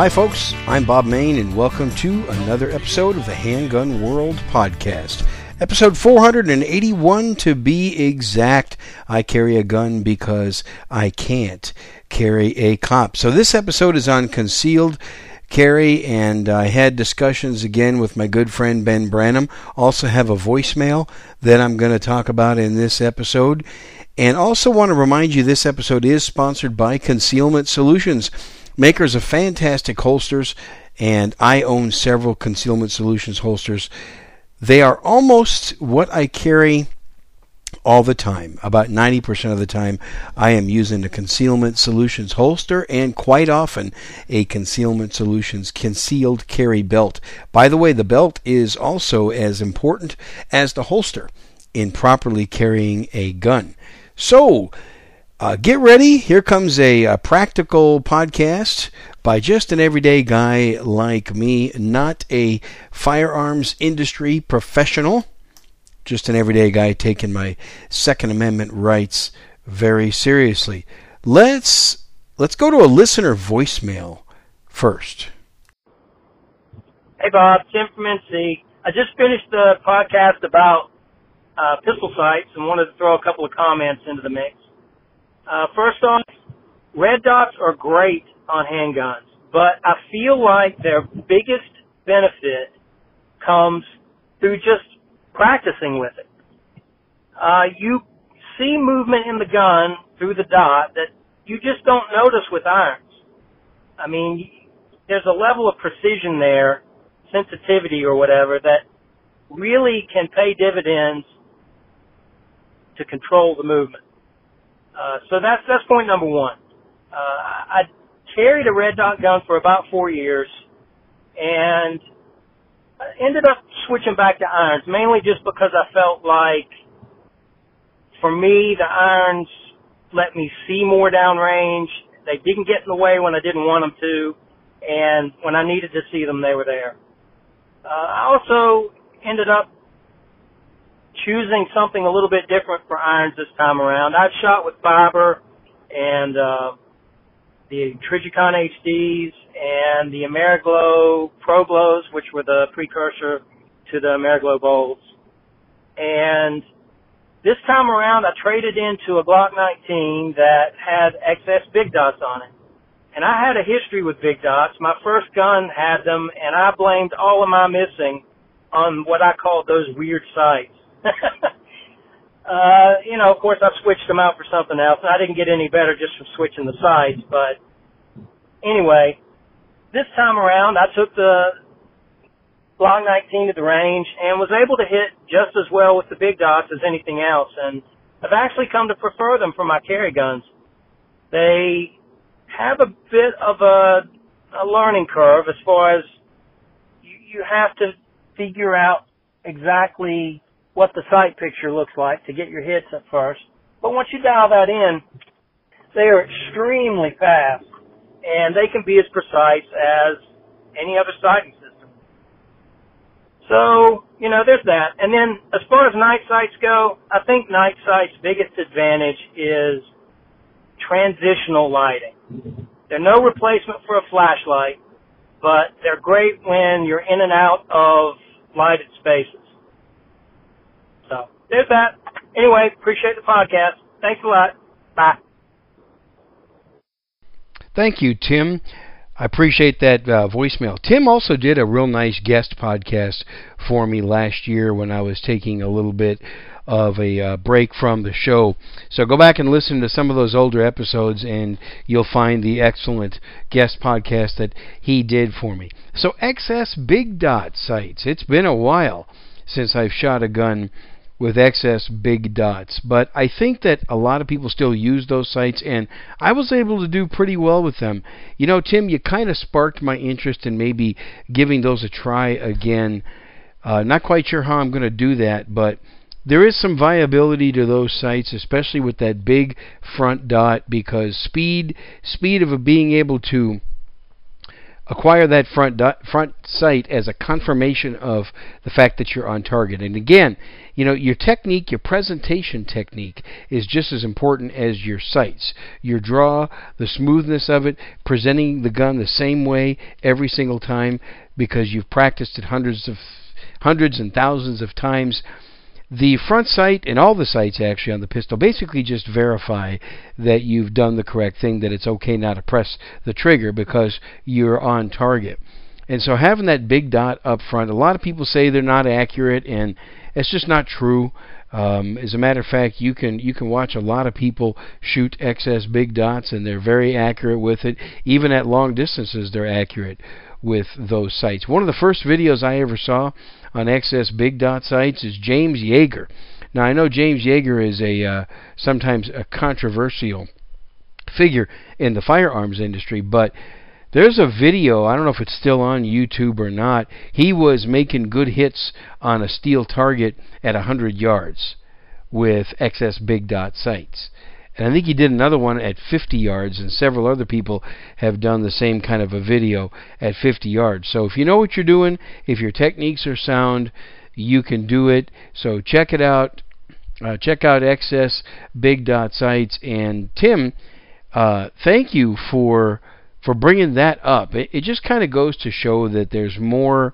Hi, folks. I'm Bob Mayne, and welcome to another episode of the Handgun World Podcast. Episode 481 to be exact. I carry a gun because I can't carry a cop. So, this episode is on concealed carry, and I had discussions again with my good friend Ben Branam. Also, have a voicemail that I'm going to talk about in this episode. And also want to remind you this episode is sponsored by Concealment Solutions makers of fantastic holsters, and I own several Concealment Solutions holsters. They are almost what I carry all the time. About 90% of the time, I am using a Concealment Solutions holster and quite often a Concealment Solutions concealed carry belt. By the way, the belt is also as important as the holster in properly carrying a gun. So, uh, get ready. Here comes a, a, practical podcast by just an everyday guy like me, not a firearms industry professional, just an everyday guy taking my Second Amendment rights very seriously. Let's let's go to a listener voicemail first. Hey Bob, Tim from NC. I just finished the podcast about uh, pistol sights and wanted to throw a couple of comments into the mix. Uh, first off, red dots are great on handguns, but I feel like their biggest benefit comes through just practicing with it. Uh, you see movement in the gun through the dot that you just don't notice with irons. I mean, there's a level of precision there, sensitivity or whatever, that really can pay dividends to control the movement. Uh, so that's that's point number one. Uh, I carried a red dot gun for about four years, and ended up switching back to irons mainly just because I felt like, for me, the irons let me see more downrange. They didn't get in the way when I didn't want them to, and when I needed to see them, they were there. Uh, I also ended up choosing something a little bit different for irons this time around. I've shot with fiber and uh, the Trijicon HDs and the Ameriglo Pro Glows, which were the precursor to the Ameriglo Bolts. And this time around, I traded into a Glock 19 that had XS big dots on it. And I had a history with big dots. My first gun had them, and I blamed all of my missing on what I called those weird sights. uh, you know, of course, I've switched them out for something else, I didn't get any better just from switching the sights. But anyway, this time around, I took the Glock 19 to the range and was able to hit just as well with the big dots as anything else. And I've actually come to prefer them for my carry guns. They have a bit of a, a learning curve as far as you, you have to figure out exactly what the sight picture looks like to get your hits at first. But once you dial that in, they are extremely fast and they can be as precise as any other sighting system. So, you know, there's that. And then as far as night sights go, I think night sight's biggest advantage is transitional lighting. They're no replacement for a flashlight, but they're great when you're in and out of lighted spaces there's that. Anyway, appreciate the podcast. Thanks a lot. Bye. Thank you, Tim. I appreciate that uh, voicemail. Tim also did a real nice guest podcast for me last year when I was taking a little bit of a uh, break from the show. So go back and listen to some of those older episodes, and you'll find the excellent guest podcast that he did for me. So, XS Big Dot sights. It's been a while since I've shot a gun with XS big dots. But I think that a lot of people still use those sights, and I was able to do pretty well with them. You know, Tim, you kind of sparked my interest in maybe giving those a try again. Uh, not quite sure how I'm going to do that, but there is some viability to those sights, especially with that big front dot, because speed, speed of being able to acquire that front front sight as a confirmation of the fact that you're on target. And again, you know, your technique, your presentation technique is just as important as your sights. Your draw, the smoothness of it, presenting the gun the same way every single time because you've practiced it hundreds of hundreds and thousands of times the front sight and all the sights actually on the pistol basically just verify that you've done the correct thing, that it's okay now to press the trigger because you're on target. And so having that big dot up front, a lot of people say they're not accurate, and it's just not true. Um, as a matter of fact, you can you can watch a lot of people shoot XS big dots, and they're very accurate with it. Even at long distances, they're accurate with those sights. One of the first videos I ever saw on XS Big Dot sights is James Yeager. Now I know James Yeager is a uh, sometimes a controversial figure in the firearms industry, but there's a video, I don't know if it's still on YouTube or not. He was making good hits on a steel target at 100 yards with XS Big Dot sights. And I think he did another one at 50 yards, and several other people have done the same kind of a video at 50 yards. So if you know what you're doing, if your techniques are sound, you can do it. So check it out. Uh, check out XS Big Dot Sights. And Tim, uh, thank you for for bringing that up. It, it just kind of goes to show that there's more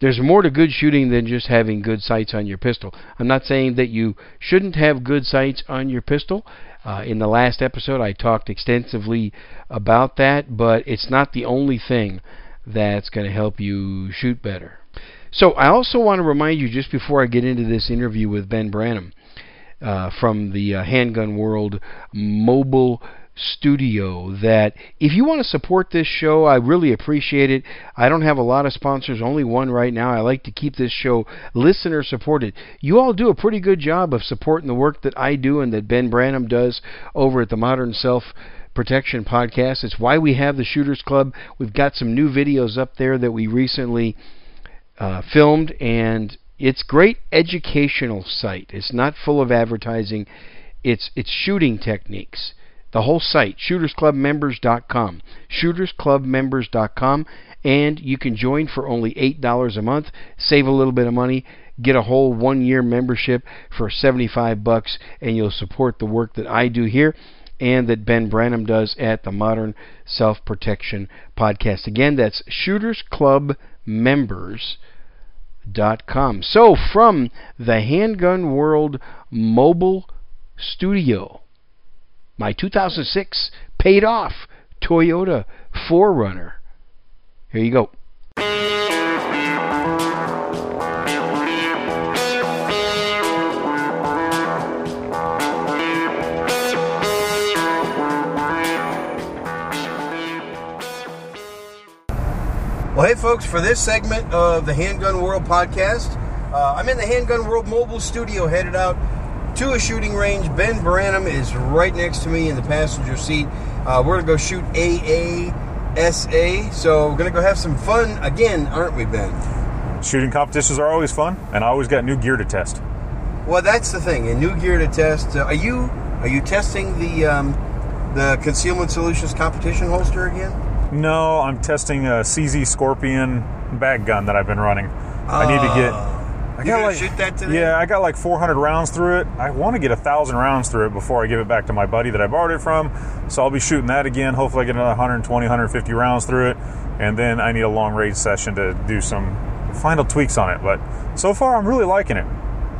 there's more to good shooting than just having good sights on your pistol. I'm not saying that you shouldn't have good sights on your pistol. Uh, in the last episode, I talked extensively about that, but it's not the only thing that's going to help you shoot better. So, I also want to remind you just before I get into this interview with Ben Branam uh, from the uh, Handgun World Mobile studio that if you want to support this show, I really appreciate it. I don't have a lot of sponsors, only one right now. I like to keep this show listener supported. You all do a pretty good job of supporting the work that I do and that Ben Branam does over at the Modern Self Protection Podcast. It's why we have the Shooters Club. We've got some new videos up there that we recently uh, filmed and it's great educational site. It's not full of advertising. It's it's shooting techniques the whole site, shootersclubmembers.com. Shootersclubmembers.com. And you can join for only $8 a month, save a little bit of money, get a whole one year membership for 75 bucks, and you'll support the work that I do here and that Ben Branam does at the Modern Self Protection Podcast. Again, that's shootersclubmembers.com. So, from the Handgun World Mobile Studio, my 2006 paid off Toyota 4Runner. Here you go. Well, hey, folks, for this segment of the Handgun World podcast, uh, I'm in the Handgun World mobile studio headed out to a shooting range. Ben Branam is right next to me in the passenger seat. Uh, we're going to go shoot AASA. So we're going to go have some fun again, aren't we, Ben? Shooting competitions are always fun, and I always got new gear to test. Well, that's the thing. and new gear to test. Uh, are you are you testing the um, the Concealment Solutions competition holster again? No, I'm testing a CZ Scorpion bag gun that I've been running. Uh, I need to get ah. I got like, shoot that today? Yeah, I got like 400 rounds through it. I want to get a thousand rounds through it before I give it back to my buddy that I borrowed it from. So I'll be shooting that again. Hopefully, I get another 120, 150 rounds through it, and then I need a long range session to do some final tweaks on it. But so far, I'm really liking it.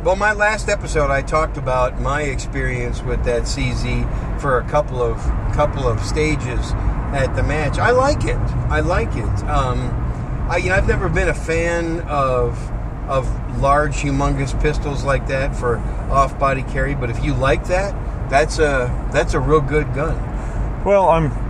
Well, my last episode, I talked about my experience with that CZ for a couple of couple of stages at the match. I like it. I like it. Um, I, you know, I've never been a fan of of large, humongous pistols like that for off-body carry. But if you like that, that's a that's a real good gun. Well, I'm.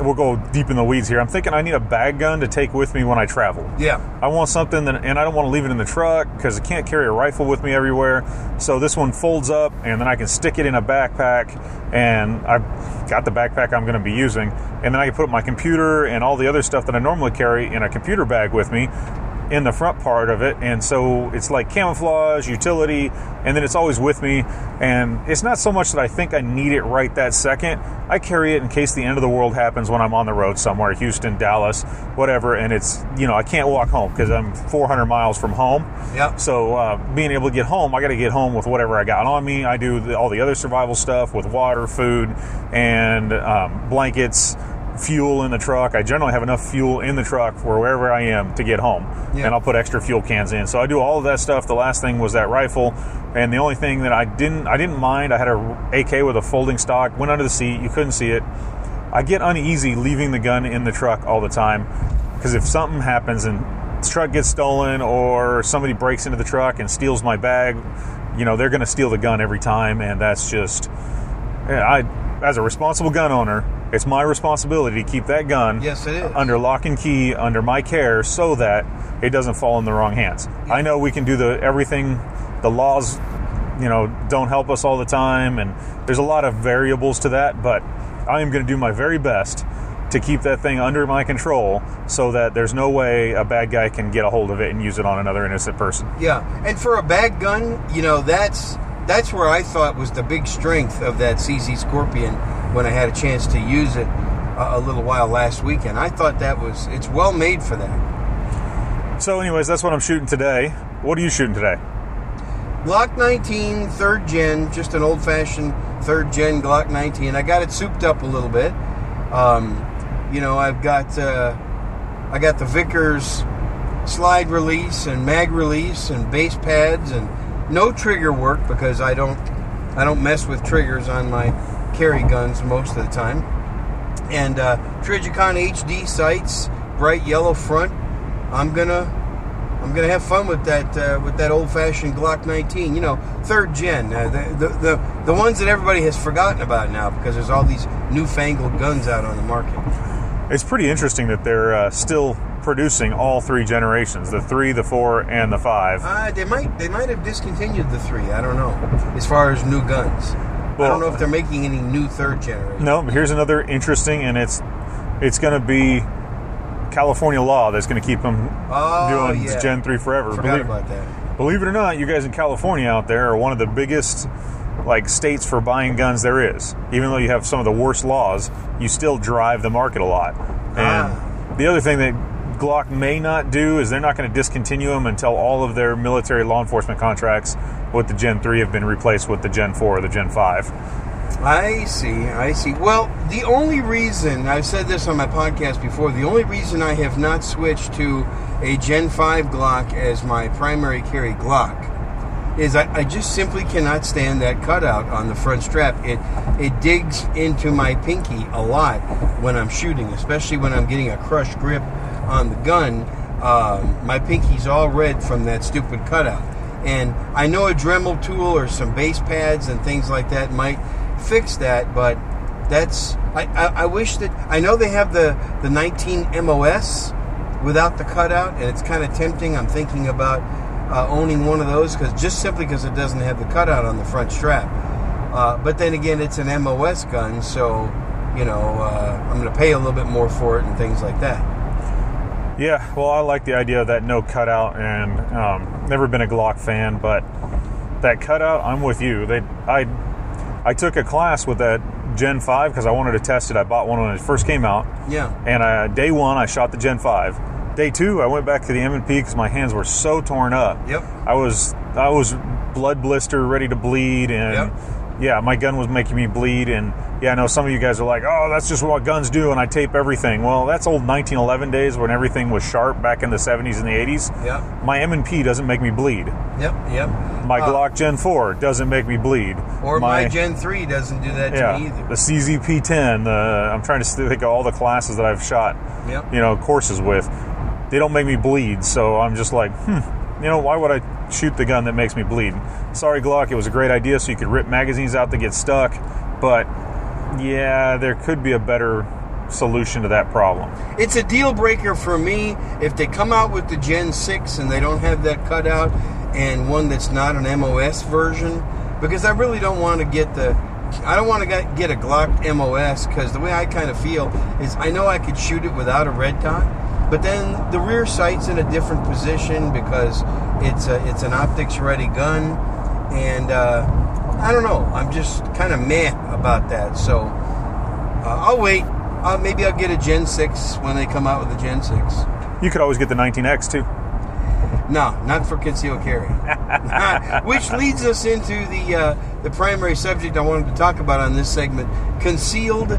We'll go deep in the weeds here. I'm thinking I need a bag gun to take with me when I travel. Yeah. I want something that, and I don't want to leave it in the truck because I can't carry a rifle with me everywhere. So this one folds up, and then I can stick it in a backpack, and I've got the backpack I'm going to be using, and then I can put my computer and all the other stuff that I normally carry in a computer bag with me, in the front part of it, and so it's like camouflage, utility, and then it's always with me. And it's not so much that I think I need it right that second. I carry it in case the end of the world happens when I'm on the road somewhere, Houston, Dallas, whatever, and it's you know I can't walk home because I'm 400 miles from home. Yep. So uh, being able to get home, I got to get home with whatever I got on me. I do the, all the other survival stuff with water, food, and um, blankets fuel in the truck. I generally have enough fuel in the truck for wherever I am to get home, Yeah. and I'll put extra fuel cans in. So I do all of that stuff. The last thing was that rifle, and the only thing that I didn't I didn't mind. I had a AK with a folding stock. Went under the seat. You couldn't see it. I get uneasy leaving the gun in the truck all the time because if something happens and the truck gets stolen or somebody breaks into the truck and steals my bag, you know they're going to steal the gun every time, and that's just I, as a responsible gun owner, it's my responsibility to keep that gun Yes, it is. under lock and key, under my care, so that it doesn't fall in the wrong hands. I know we can do the everything. The laws, you know, don't help us all the time, and there's a lot of variables to that. But I am going to do my very best to keep that thing under my control, so that there's no way a bad guy can get a hold of it and use it on another innocent person. Yeah, and for a bad gun, you know that's that's where I thought was the big strength of that CZ Scorpion when I had a chance to use it a, a little while last weekend. I thought that was it's well made for that. So, anyways, that's what I'm shooting today. What are you shooting today? Glock 19 third gen, just an old fashioned third gen Glock 19. I got it souped up a little bit. Um, you know, I've got uh, I got the Vickers slide release and mag release and base pads and no trigger work because I don't I don't mess with triggers on my carry guns most of the time. And uh, Trijicon HD sights, bright yellow front. I'm gonna I'm gonna have fun with that uh, with that old fashioned Glock 19. You know, third gen, uh, the, the the the ones that everybody has forgotten about now because there's all these newfangled guns out on the market. It's pretty interesting that they're uh, still producing all three generations the three, the four, and the five. Uh, they might they might have discontinued the three. I don't know. As far as new guns, I don't know if they're making any new third generation. No, here's another interesting, and it's it's going to be California law that's going to keep them Oh, doing yeah. Gen 3 forever. Forgot Believe, about that. believe it or not, you guys in California out there are one of the biggest like states for buying guns there is. Even though you have some of the worst laws, you still drive the market a lot. And Ah. the other thing that Glock may not do is they're not going to discontinue them until all of their military law enforcement contracts with the Gen 3 have been replaced with the Gen 4 or the Gen 5. I see, I see. Well, the only reason, I've said this on my podcast before, the only reason I have not switched to a Gen 5 Glock as my primary carry Glock is I, I just simply cannot stand that cutout on the front strap. It it digs into my pinky a lot when I'm shooting, especially when I'm getting a crushed grip on the gun. Um, my pinky's all red from that stupid cutout. And I know a Dremel tool or some base pads and things like that might fix that, but that's I, I, I wish that I know they have the the 19 MOS without the cutout, and it's kind of tempting. I'm thinking about uh, owning one of those because just simply because it doesn't have the cutout on the front strap. Uh, but then again, it's an MOS gun, so you know uh, I'm going to pay a little bit more for it and things like that. Yeah, well, I like the idea of that no cutout, and um, never been a Glock fan, but that cutout, I'm with you. They, I, I took a class with that Gen Five because I wanted to test it. I bought one when it first came out, Yeah. and uh, day one I shot the Gen Five. Day two, I went back to the M and P because my hands were so torn up. Yep. I was, I was blood blister, ready to bleed, and Yep. Yeah, my gun was making me bleed. And yeah, I know some of you guys are like, oh, that's just what guns do, and I tape everything. Well, that's old 1911 days when everything was sharp back in the 70s and the 80s. Yep. My M and P doesn't make me bleed. Yep. Yep. My Uh, Glock Gen 4 doesn't make me bleed. Or my, Gen 3 doesn't do that to yeah, me either. the CZP10. The I'm trying to think of all the classes that I've shot. Yep. You know, courses with. They don't make me bleed, so I'm just like, hmm. You know, why would I shoot the gun that makes me bleed? Sorry, Glock. It was a great idea, so you could rip magazines out that get stuck, but yeah, there could be a better solution to that problem. It's a deal breaker for me if they come out with the Gen 6 and they don't have that cutout and one that's not an MOS version because I really don't want to get the I don't want to get, a Glock MOS because the way I kind of feel is I know I could shoot it without a red dot, But then the rear sight's in a different position because it's a, it's an optics ready gun, and uh, I don't know. I'm just kind of meh about that. So uh, I'll wait. Uh, maybe I'll get a Gen 6 when they come out with the Gen 6. You could always get the 19X too. No, not for concealed carry. Which leads us into the uh, the primary subject I wanted to talk about on this segment: concealed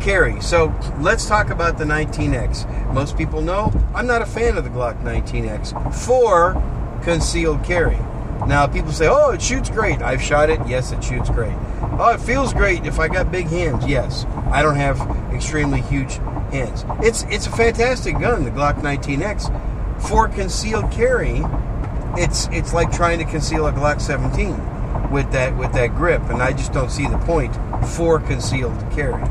carry. So let's talk about the 19X. Most people know I'm not a fan of the Glock 19X for concealed carry. Now people say, "Oh, it shoots great." I've shot it. Yes, it shoots great. Oh, it feels great if I got big hands. Yes, I don't have extremely huge hands. It's it's a fantastic gun, the Glock 19X. For concealed carry, it's it's like trying to conceal a Glock 17 with that with that grip, and I just don't see the point for concealed carry.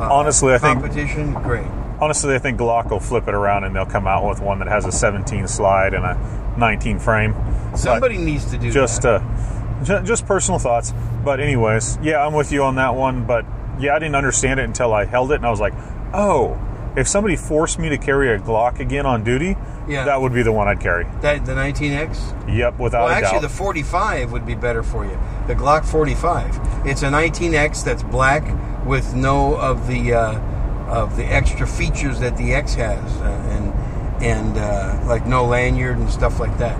Uh, Honestly, I think competition great. honestly, I think Glock will flip it around and they'll come out with one that has a 17 slide and a 19 frame. Somebody needs to do just that. uh, ju- just personal thoughts. But anyways, yeah, I'm with you on that one. But yeah, I didn't understand it until I held it, and I was like, oh, if somebody forced me to carry a Glock again on duty, Yeah. that would be the one I'd carry. that the 19X. Yep, without Well, actually, doubt. the 45 would be better for you. The Glock 45. It's a 19X that's black with no of the uh, of the extra features that the X has, uh, and and uh, like no lanyard and stuff like that.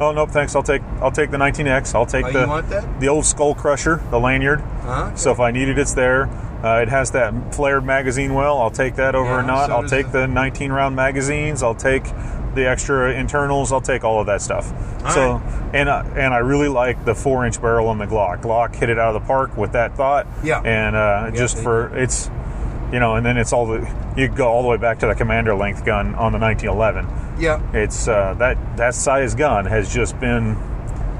oh nope, thanks. I'll take I'll take the 19X. I'll take Oh, the you want that? the old Skull Crusher, the lanyard. Huh? So if I need it, it's there. Uh, it has that flared magazine well. I'll take that over Yeah, or not. so I'll take the- the 19 round magazines. I'll take the extra internals. I'll take all of that stuff. All so right. and uh, and I really like the four inch barrel on the Glock. Glock hit it out of the park with that thought. Yeah. And uh, Yeah, just for it's you know, and then it's all the you go all the way back to the commander length gun on the 1911. Yeah. It's uh, that that size gun has just been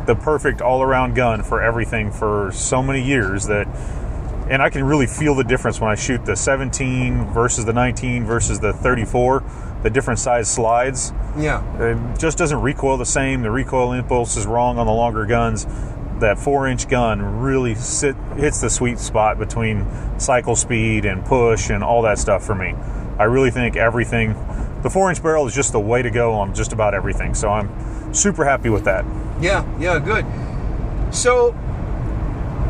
the perfect all around gun for everything for so many years that, and I can really feel the difference when I shoot the 17 versus the 19 versus the 34, the different size slides. Yeah. It just doesn't recoil the same. The recoil impulse is wrong on the longer guns. That four inch gun really sit, hits the sweet spot between cycle speed and push and all that stuff for me. I really think everything, the four inch barrel is just the way to go on just about everything. So I'm super happy with that. Yeah, yeah, good. So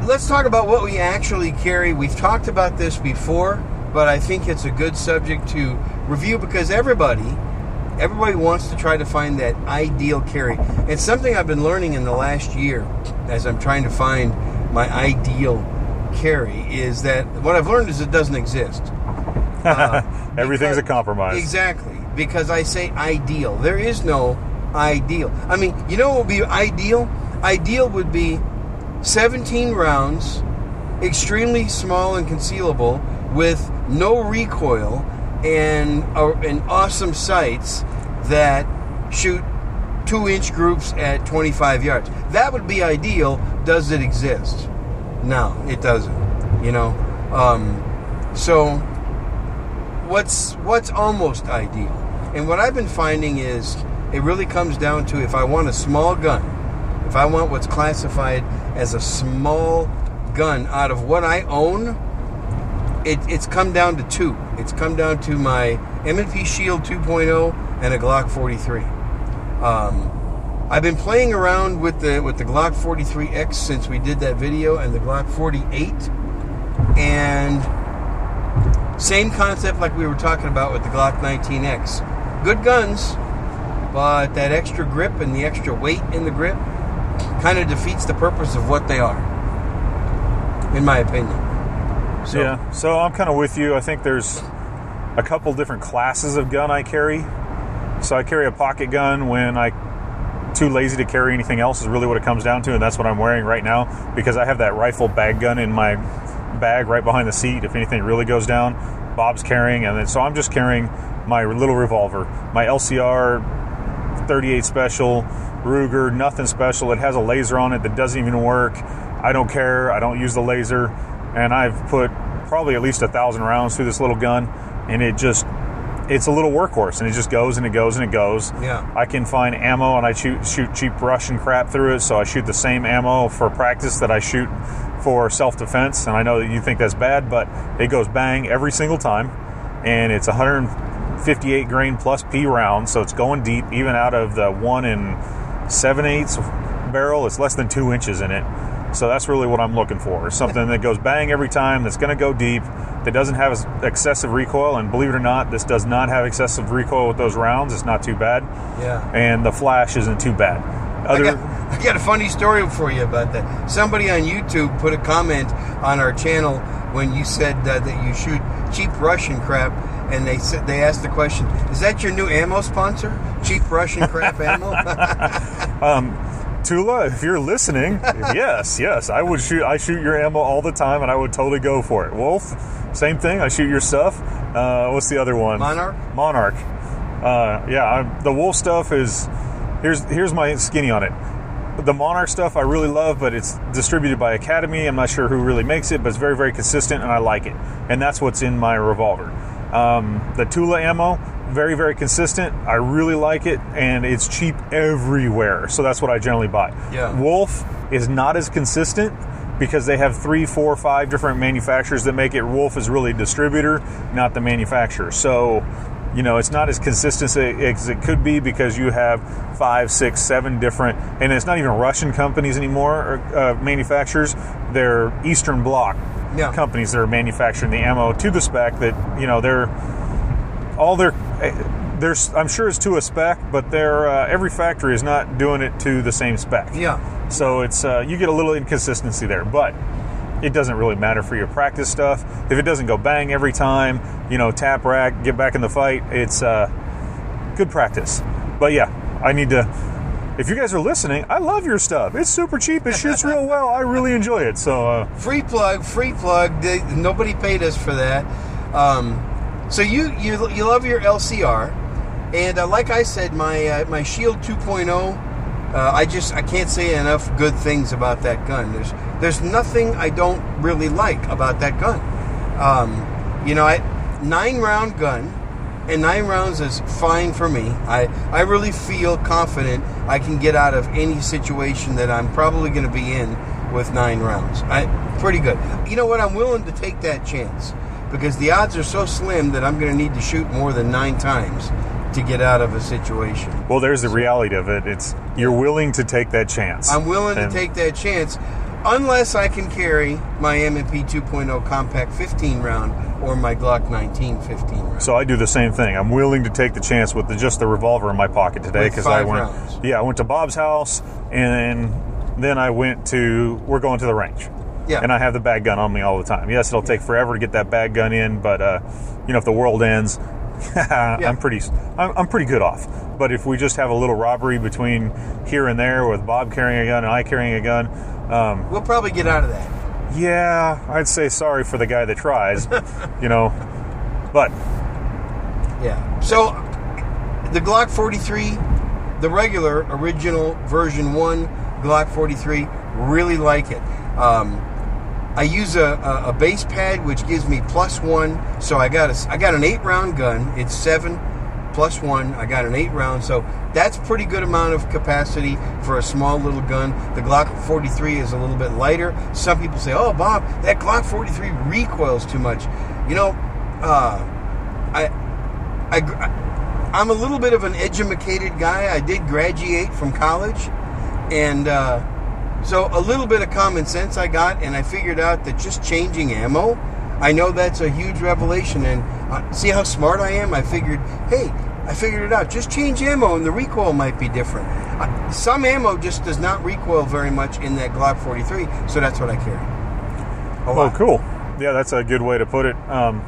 let's talk about what we actually carry. We've talked about this before, but I think it's a good subject to review because everybody everybody wants to try to find that ideal carry. It's something I've been learning in the last year as I'm trying to find my ideal carry is that what I've learned is it doesn't exist. Uh, Everything's a compromise. Exactly. Because I say ideal. There is no ideal. I mean, you know what would be ideal? Ideal would be 17 rounds, extremely small and concealable, with no recoil and, uh, and awesome sights that shoot two inch groups at 25 yards. That would be ideal. Does it exist? No, it doesn't. You know? Um, so what's what's almost ideal. And what I've been finding is it really comes down to if I want a small gun, if I want what's classified as a small gun out of what I own, it, it's come down to two. It's come down to my M&P Shield 2.0 and a Glock 43. Um, I've been playing around with the with the Glock 43X since we did that video and the Glock 48, and same concept like we were talking about with the Glock 19X. Good guns, but that extra grip and the extra weight in the grip kind of defeats the purpose of what they are, in my opinion. So, Yeah, so I'm kind of with you. I think there's a couple different classes of gun I carry. So I carry a pocket gun when I too lazy to carry anything else is really what it comes down to, and that's what I'm wearing right now because I have that rifle bag gun in my bag right behind the seat. If anything really goes down, Bob's carrying, and then so I'm just carrying my little revolver, my LCR 38 special, Ruger, nothing special. It has a laser on it that doesn't even work. I don't care. I don't use the laser, and I've put probably at least a thousand rounds through this little gun, and it just it's a little workhorse, and it just goes and it goes and it goes. Yeah. I can find ammo, and I shoot shoot cheap Russian crap through it, so I shoot the same ammo for practice that I shoot for self defense. And I know that you think that's bad, but it goes bang every single time, and it's 158 grain plus P round, so it's going deep, even out of the one and seven eighths barrel. It's less than two inches in it. So that's really what I'm looking for. Something that goes bang every time, that's going to go deep, that doesn't have excessive recoil. And believe it or not, this does not have excessive recoil with those rounds. It's not too bad. Yeah. And the flash isn't too bad. Other, I, got, I got a funny story for you about that. Somebody on YouTube put a comment on our channel when you said uh, that you shoot cheap Russian crap, and they said they asked the question, "Is that your new ammo sponsor? Cheap Russian crap ammo?" um, Tula, if you're listening, yes, yes, I would shoot. I shoot your ammo all the time, and I would totally go for it. Wolf, same thing. I shoot your stuff. Uh, what's the other one? Monarch. Monarch. Uh, yeah, I, the wolf stuff is. Here's here's my skinny on it. The Monarch stuff I really love, but it's distributed by Academy. I'm not sure who really makes it, but it's very very consistent, and I like it. And that's what's in my revolver. Um, the Tula ammo, very very consistent. I really like it and it's cheap everywhere. So that's what i generally buy. Yeah. wolf is not as consistent because they have three four five different manufacturers that make it. Wolf is really a distributor not the manufacturer. So you know it's not as consistent as it could be because you have five six seven different and it's not even russian companies anymore or uh, manufacturers. They're eastern bloc yeah. companies that are manufacturing the ammo to the spec that you know they're all their there's I'm sure it's to a spec, but their uh, every factory is not doing it to the same spec. Yeah. So it's uh, you get a little inconsistency there, but it doesn't really matter for your practice stuff. If it doesn't go bang every time, you know, tap rack, get back in the fight, it's uh, good practice. But yeah, I need to. If you guys are listening, I love your stuff. It's super cheap. It shoots real well. I really enjoy it. So uh, free plug, free plug. They, nobody paid us for that. Um, so you you you love your LCR, and uh, like I said, my uh, my Shield 2.0. Uh, I just I can't say enough good things about that gun. There's there's nothing I don't really like about that gun. Um, you know, I nine round gun, and nine rounds is fine for me. I I really feel confident I can get out of any situation that I'm probably going to be in with nine rounds. I pretty good. You know what? I'm willing to take that chance because the odds are so slim that I'm going to need to shoot more than nine times to get out of a situation. Well, there's the reality of it. It's you're willing to take that chance. I'm willing and to take that chance unless I can carry my M&P 2.0 compact 15 round or my Glock 19 15 round. So I do the same thing. I'm willing to take the chance with the, just the revolver in my pocket today because I went rounds. Yeah, I went to Bob's house and then I went to we're going to the range. Yeah. And I have the bag gun on me all the time. Yes, it'll take forever to get that bag gun in, but uh, you know, if the world ends, yeah. I'm pretty, I'm, I'm, pretty good off. But if we just have a little robbery between here and there, with Bob carrying a gun and I carrying a gun, um, we'll probably get out of that. Yeah, I'd say sorry for the guy that tries, you know, but yeah. So the Glock 43, the regular original version one Glock 43, really like it. Um, I use a, a, a, base pad which gives me plus one. So I got a, I got an eight round gun. It's seven plus one. I got an eight round. So that's pretty good amount of capacity for a small little gun. The Glock 43 is a little bit lighter. Some people say, "Oh, Bob, that Glock 43 recoils too much." You know, uh, I, I, I'm a little bit of an educated guy. I did graduate from college, and. Uh, so a little bit of common sense I got, and I figured out that just changing ammo, I know that's a huge revelation. And uh, see how smart I am? I figured, hey, I figured it out. Just change ammo, and the recoil might be different. Uh, some ammo just does not recoil very much in that Glock 43, so that's what I carry. Oh, cool. Yeah, that's a good way to put it. Um,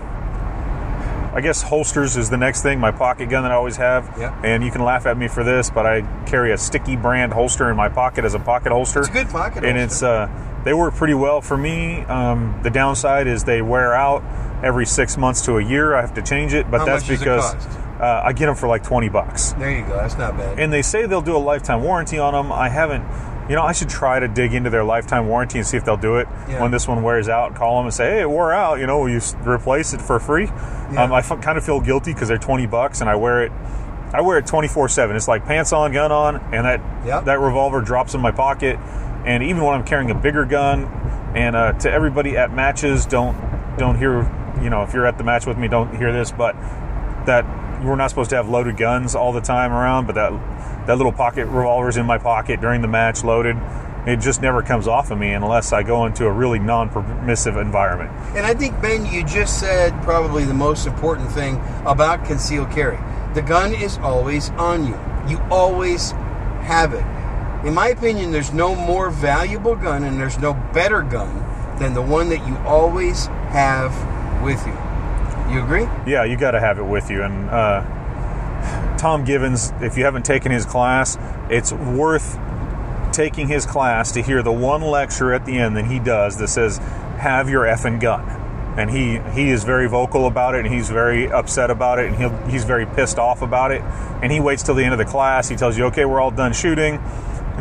I guess holsters is the next thing. My pocket gun that I always have. Yeah. And you can laugh at me for this, but I carry a sticky brand holster in my pocket as a pocket holster. It's a good pocket and holster. it's uh, they work pretty well for me. Um, the downside is they wear out every six months to a year. I have to change it, but How that's because uh, I get them for like twenty bucks. There you go. That's not bad. And they say they'll do a lifetime warranty on them. I haven't you know, I should try to dig into their lifetime warranty and see if they'll do it. Yeah. When this one wears out, call them and say, "Hey, it wore out. You know, will you replace it for free?" Yeah. Um, I f- kind of feel guilty because they're twenty bucks, and I wear it. I wear it twenty four seven. It's like pants on, gun on, and that Yep. that revolver drops in my pocket. And even when I'm carrying a bigger gun, and uh, to everybody at matches, don't don't hear. You know, if you're at the match with me, don't hear this, but that we're not supposed to have loaded guns all the time around, but that that little pocket revolver's in my pocket during the match, loaded. It just never comes off of me unless I go into a really non-permissive environment. And I think Ben, you just said probably the most important thing about concealed carry. The gun is always on you. You always have it. In my opinion, there's no more valuable gun and there's no better gun than the one that you always have with you. You agree? Yeah, you got to have it with you. And uh, Tom Givens, if you haven't taken his class, it's worth taking his class to hear the one lecture at the end that he does that says, "Have your effing gun." And he he is very vocal about it, and he's very upset about it, and he he's very pissed off about it. And he waits till the end of the class. He tells you, "Okay, we're all done shooting."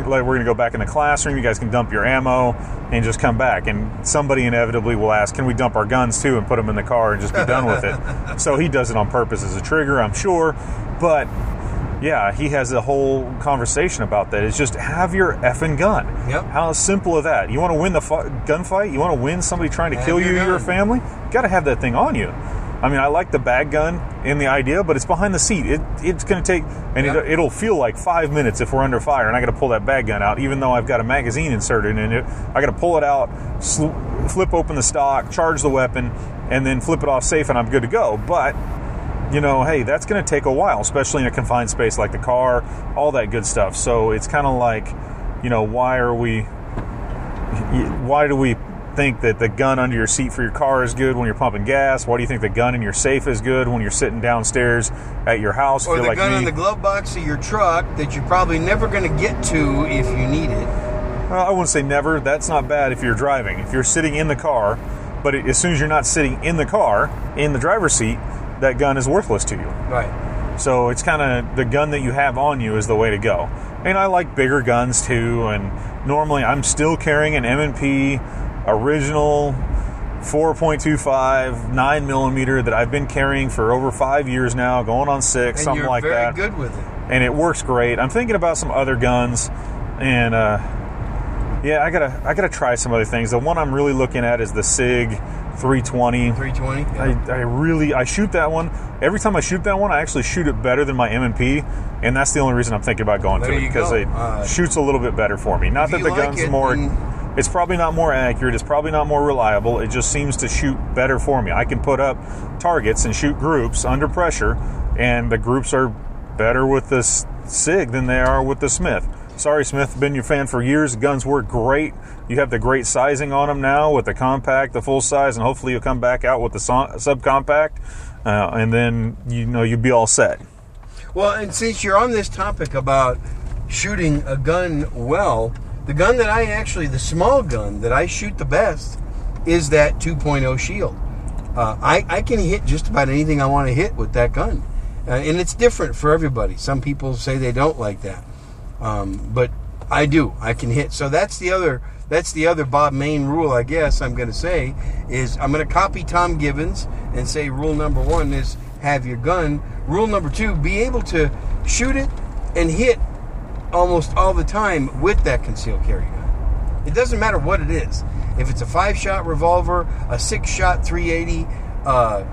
We're going to go back in the classroom. You guys can dump your ammo and just come back. And somebody inevitably will ask, "Can we dump our guns too and put them in the car and just be done with it?" so he does it on purpose as a trigger, I'm sure. But yeah, he has a whole conversation about that. It's just have your effing gun. Yep. How simple is that? You want to win the fu- gunfight? You want to win somebody trying to Have kill you, or your family? You got to have that thing on you. I mean, I like the bag gun in the idea, but it's behind the seat. It, it's going to take, and it, it'll feel like five minutes if we're under fire, and I got to pull that bag gun out, even though I've got a magazine inserted in it. I got to pull it out, sl- flip open the stock, charge the weapon, and then flip it off safe, and I'm good to go. But you know, hey, that's going to take a while, especially in a confined space like the car, all that good stuff. So it's kind of like, you know, why are we, why do we think that the gun under your seat for your car is good when you're pumping gas? Why do you think the gun in your safe is good when you're sitting downstairs at your house? Or the like gun me? in the glove box of your truck that you're probably never going to get to if you need it. Well, I wouldn't say never. That's not bad if you're driving. If you're sitting in the car, but it, as soon as you're not sitting in the car, in the driver's seat, that gun is worthless to you. Right. So it's kind of the gun that you have on you is the way to go. And I like bigger guns too. And normally I'm still carrying an M&P original 4.25 9 millimeter that I've been carrying for over five years now, going on six, And something you're like very that. good with it. And it works great. I'm thinking about some other guns, and uh, yeah, I gotta I gotta try some other things. The one I'm really looking at is the Sig 320. 320. I, I really I shoot that one every time I shoot that one I actually shoot it better than my M&P and that's the only reason I'm thinking about going There to it because go. it Uh, shoots a little bit better for me not that the like gun's it, more it's probably not more accurate it's probably not more reliable it just seems to shoot better for me I can put up targets and shoot groups under pressure and the groups are better with this SIG than they are with the Smith Sorry, Smith. Been your fan for years. Guns work great. You have the great sizing on them now with the compact, the full size, and hopefully you'll come back out with the subcompact, uh, and then you know you'll be all set. Well, and since you're on this topic about shooting a gun well, the gun that I actually, the small gun that I shoot the best is that 2.0 Shield. Uh, I, I can hit just about anything I want to hit with that gun. Uh, and it's different for everybody. Some people say they don't like that. Um, but I do. I can hit. So that's the other. That's the other Bob Mayne rule, I guess. I'm going to say is I'm going to copy Tom Givens and say rule number one is have your gun. Rule number two, be able to shoot it and hit almost all the time with that concealed carry gun. It doesn't matter what it is. If it's a five shot revolver, a six shot 380, uh,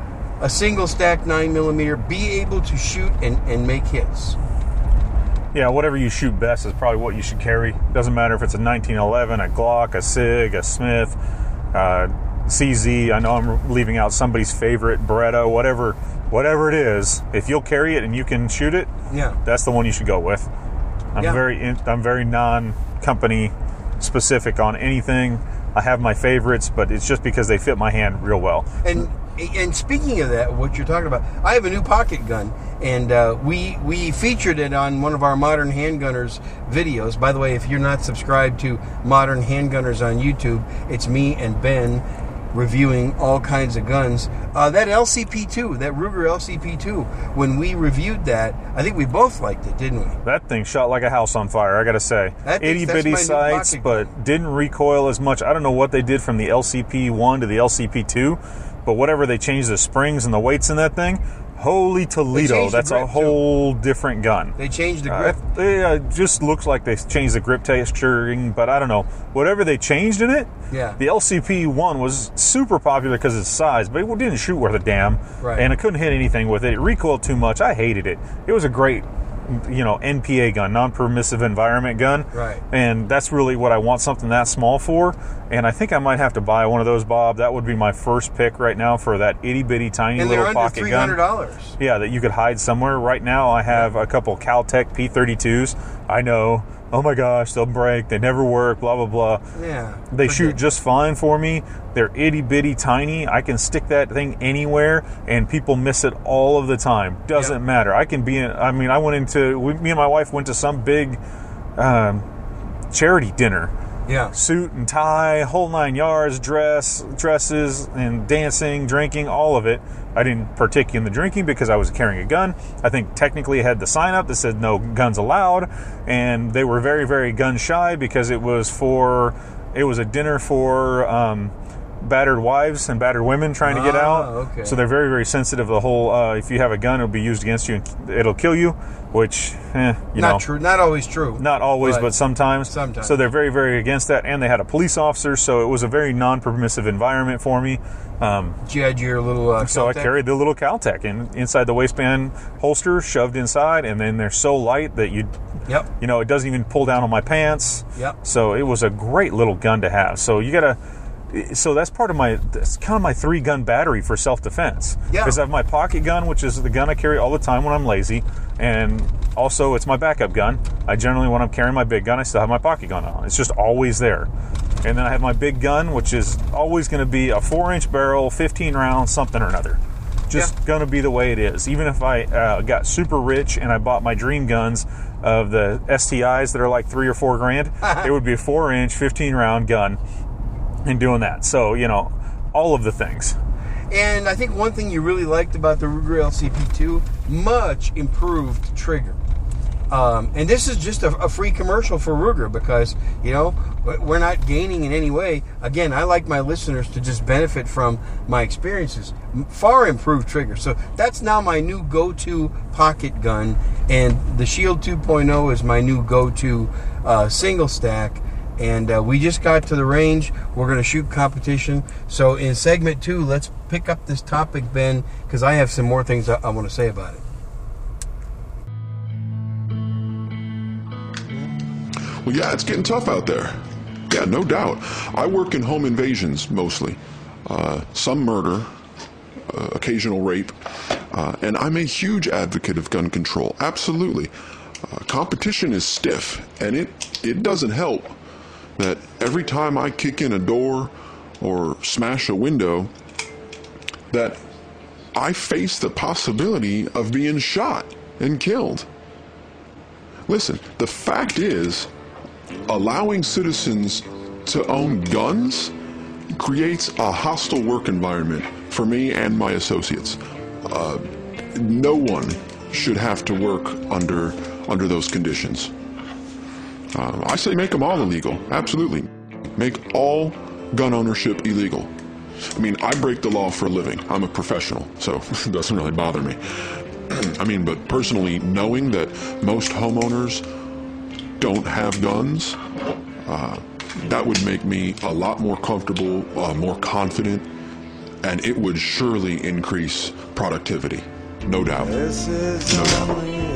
a single stack nine millimeter, be able to shoot and, and make hits. Yeah, whatever you shoot best is probably what you should carry. Doesn't matter if it's a 1911, a Glock, a Sig, a Smith, uh, CZ. I know I'm leaving out somebody's favorite Beretta, whatever, whatever it is. If you'll carry it and you can shoot it, Yeah. that's the one you should go with. I'm Yeah. very in, I'm very non-company specific on anything. I have my favorites, but it's just because they fit my hand real well. And and speaking of that, what you're talking about, I have a new pocket gun, and uh, we we featured it on one of our Modern Handgunners videos. By the way, if you're not subscribed to Modern Handgunners on YouTube, it's me and Ben reviewing all kinds of guns. Uh, that LCP2, that Ruger LCP2, when we reviewed that, I think we both liked it, didn't we? That thing shot like a house on fire. I gotta say, That itty bitty sights, but didn't recoil as much. I don't know what they did from the LCP one to the LCP two, but whatever they changed the springs and the weights in that thing, Holy Toledo! That's a grip, too. whole different gun. They changed the Uh, grip. it it, uh, just looks like they changed the grip texturing, but I don't know. Whatever they changed in it, Yeah. the LCP one was super popular because of its size, but it didn't shoot worth a damn, Right. and I couldn't hit anything with it. It recoiled too much. I hated it. It was a great, you know, NPA gun, non-permissive environment gun, Right. And that's really what I want something that small for. And I think I might have to buy one of those, Bob. That would be my first pick right now for that itty bitty tiny and little pocket three gun. hundred dollars. Yeah, that you could hide somewhere. Right now, I have a couple Kel-Tec P32s. I know. Oh my gosh, they'll break. They never work. Blah blah blah. Yeah. They shoot just fine for me. They're itty bitty tiny. I can stick that thing anywhere, and people miss it all of the time. Doesn't Yeah. matter. I can be in. I mean, I went into. We, me and my wife went to some big um, charity dinner Yeah. suit and tie, whole nine yards, dress, dresses, and dancing, drinking, all of it. I didn't partake in the drinking because I was carrying a gun. I think technically it had the sign up that said no guns allowed, and they were very, very gun shy because it was for it was a dinner for um, battered wives and battered women trying to get Ah, out. okay. So they're very, very sensitive. to The whole uh, if you have a gun, it'll be used against you and it'll kill you, which eh, you not know true. Not always true. not always, but, sometimes. sometimes. So they're very, very against that, and they had a police officer, so it was a very non-permissive environment for me. Um, You had your little. Uh, so I carried the little Kel-Tec in, inside the waistband holster, shoved inside, and then they're so light that you, Yep. you know, it doesn't even pull down on my pants. Yep. So it was a great little gun to have. So you gotta. So that's part of my. That's kind of my three gun battery for self defense. Yeah. Because I have my pocket gun, which is the gun I carry all the time when I'm lazy, and also it's my backup gun. I generally, when I'm carrying my big gun, I still have my pocket gun on. It's just always there. And then I have my big gun, which is always going to be a four inch barrel, 15 rounds, something or another. Just Yeah. going to be the way it is. Even if I uh, got super rich and I bought my dream guns of the STIs that are like three or four grand, it would be a four inch, 15 round gun and doing that. So, you know, all of the things. And I think one thing you really liked about the Ruger LCP2, much improved trigger. Um, and this is just a, a free commercial for Ruger because you know we're not gaining in any way. Again, I like my listeners to just benefit from my experiences. Far improved trigger. So that's now my new go-to pocket gun, and the Shield 2.0 is my new go-to uh, single stack and uh, we just got to the range. We're going to shoot competition. So in segment two, let's pick up this topic, Ben, because I have some more things I, I want to say about it. Well, yeah, it's getting tough out there. Yeah, no doubt. I work in home invasions mostly, uh, some murder, uh, occasional rape, uh, and I'm a huge advocate of gun control. Absolutely. Uh, competition is stiff, and it, it doesn't help that every time I kick in a door or smash a window, that I face the possibility of being shot and killed. Listen, the fact is, allowing citizens to own guns creates a hostile work environment for me and my associates. Uh, no one should have to work under under those conditions. Uh, I say make them all illegal. Absolutely, make all gun ownership illegal. I mean, I break the law for a living. I'm a professional, so it doesn't really bother me. I mean, but personally, knowing that most homeowners don't have guns, uh, that would make me a lot more comfortable, uh, more confident, and it would surely increase productivity. No doubt. This is No doubt.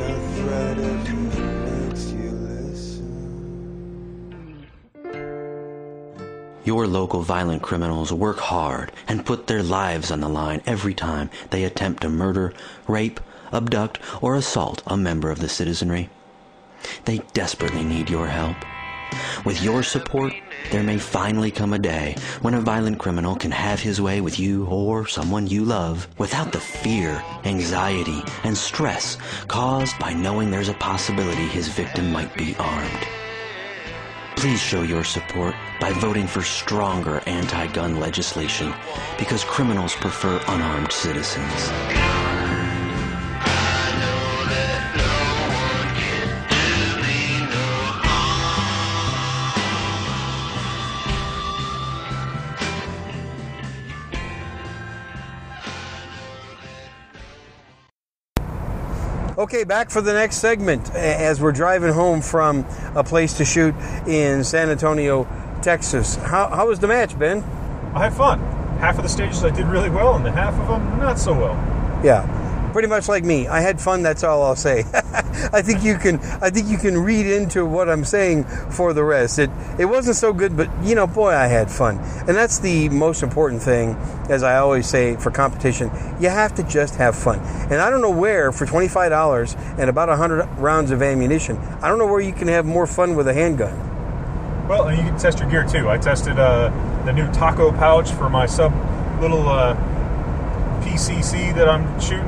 Your local violent criminals work hard and put their lives on the line every time they attempt to murder, rape, abduct, or assault a member of the citizenry. They desperately need your help. With your support, there may finally come a day when a violent criminal can have his way with you or someone you love without the fear, anxiety, and stress caused by knowing there's a possibility his victim might be armed. Please show your support by voting for stronger anti-gun legislation because criminals prefer unarmed citizens. Okay, back for the next segment as we're driving home from a place to shoot in San Antonio, Texas. How, how was the match, Ben? I had fun. Half of the stages I did really well, and the half of them not so well. Yeah, pretty much like me. I had fun. That's all I'll say. I think you can. I think you can read into what I'm saying for the rest. It it wasn't so good, but you know, boy, I had fun, and that's the most important thing. As I always say, for competition, you have to just have fun. And I don't know where for twenty five dollars and about hundred rounds of ammunition. I don't know where you can have more fun with a handgun. Well, and you can test your gear too. I tested uh, the new taco pouch for my sub little uh, PCC that I'm shooting,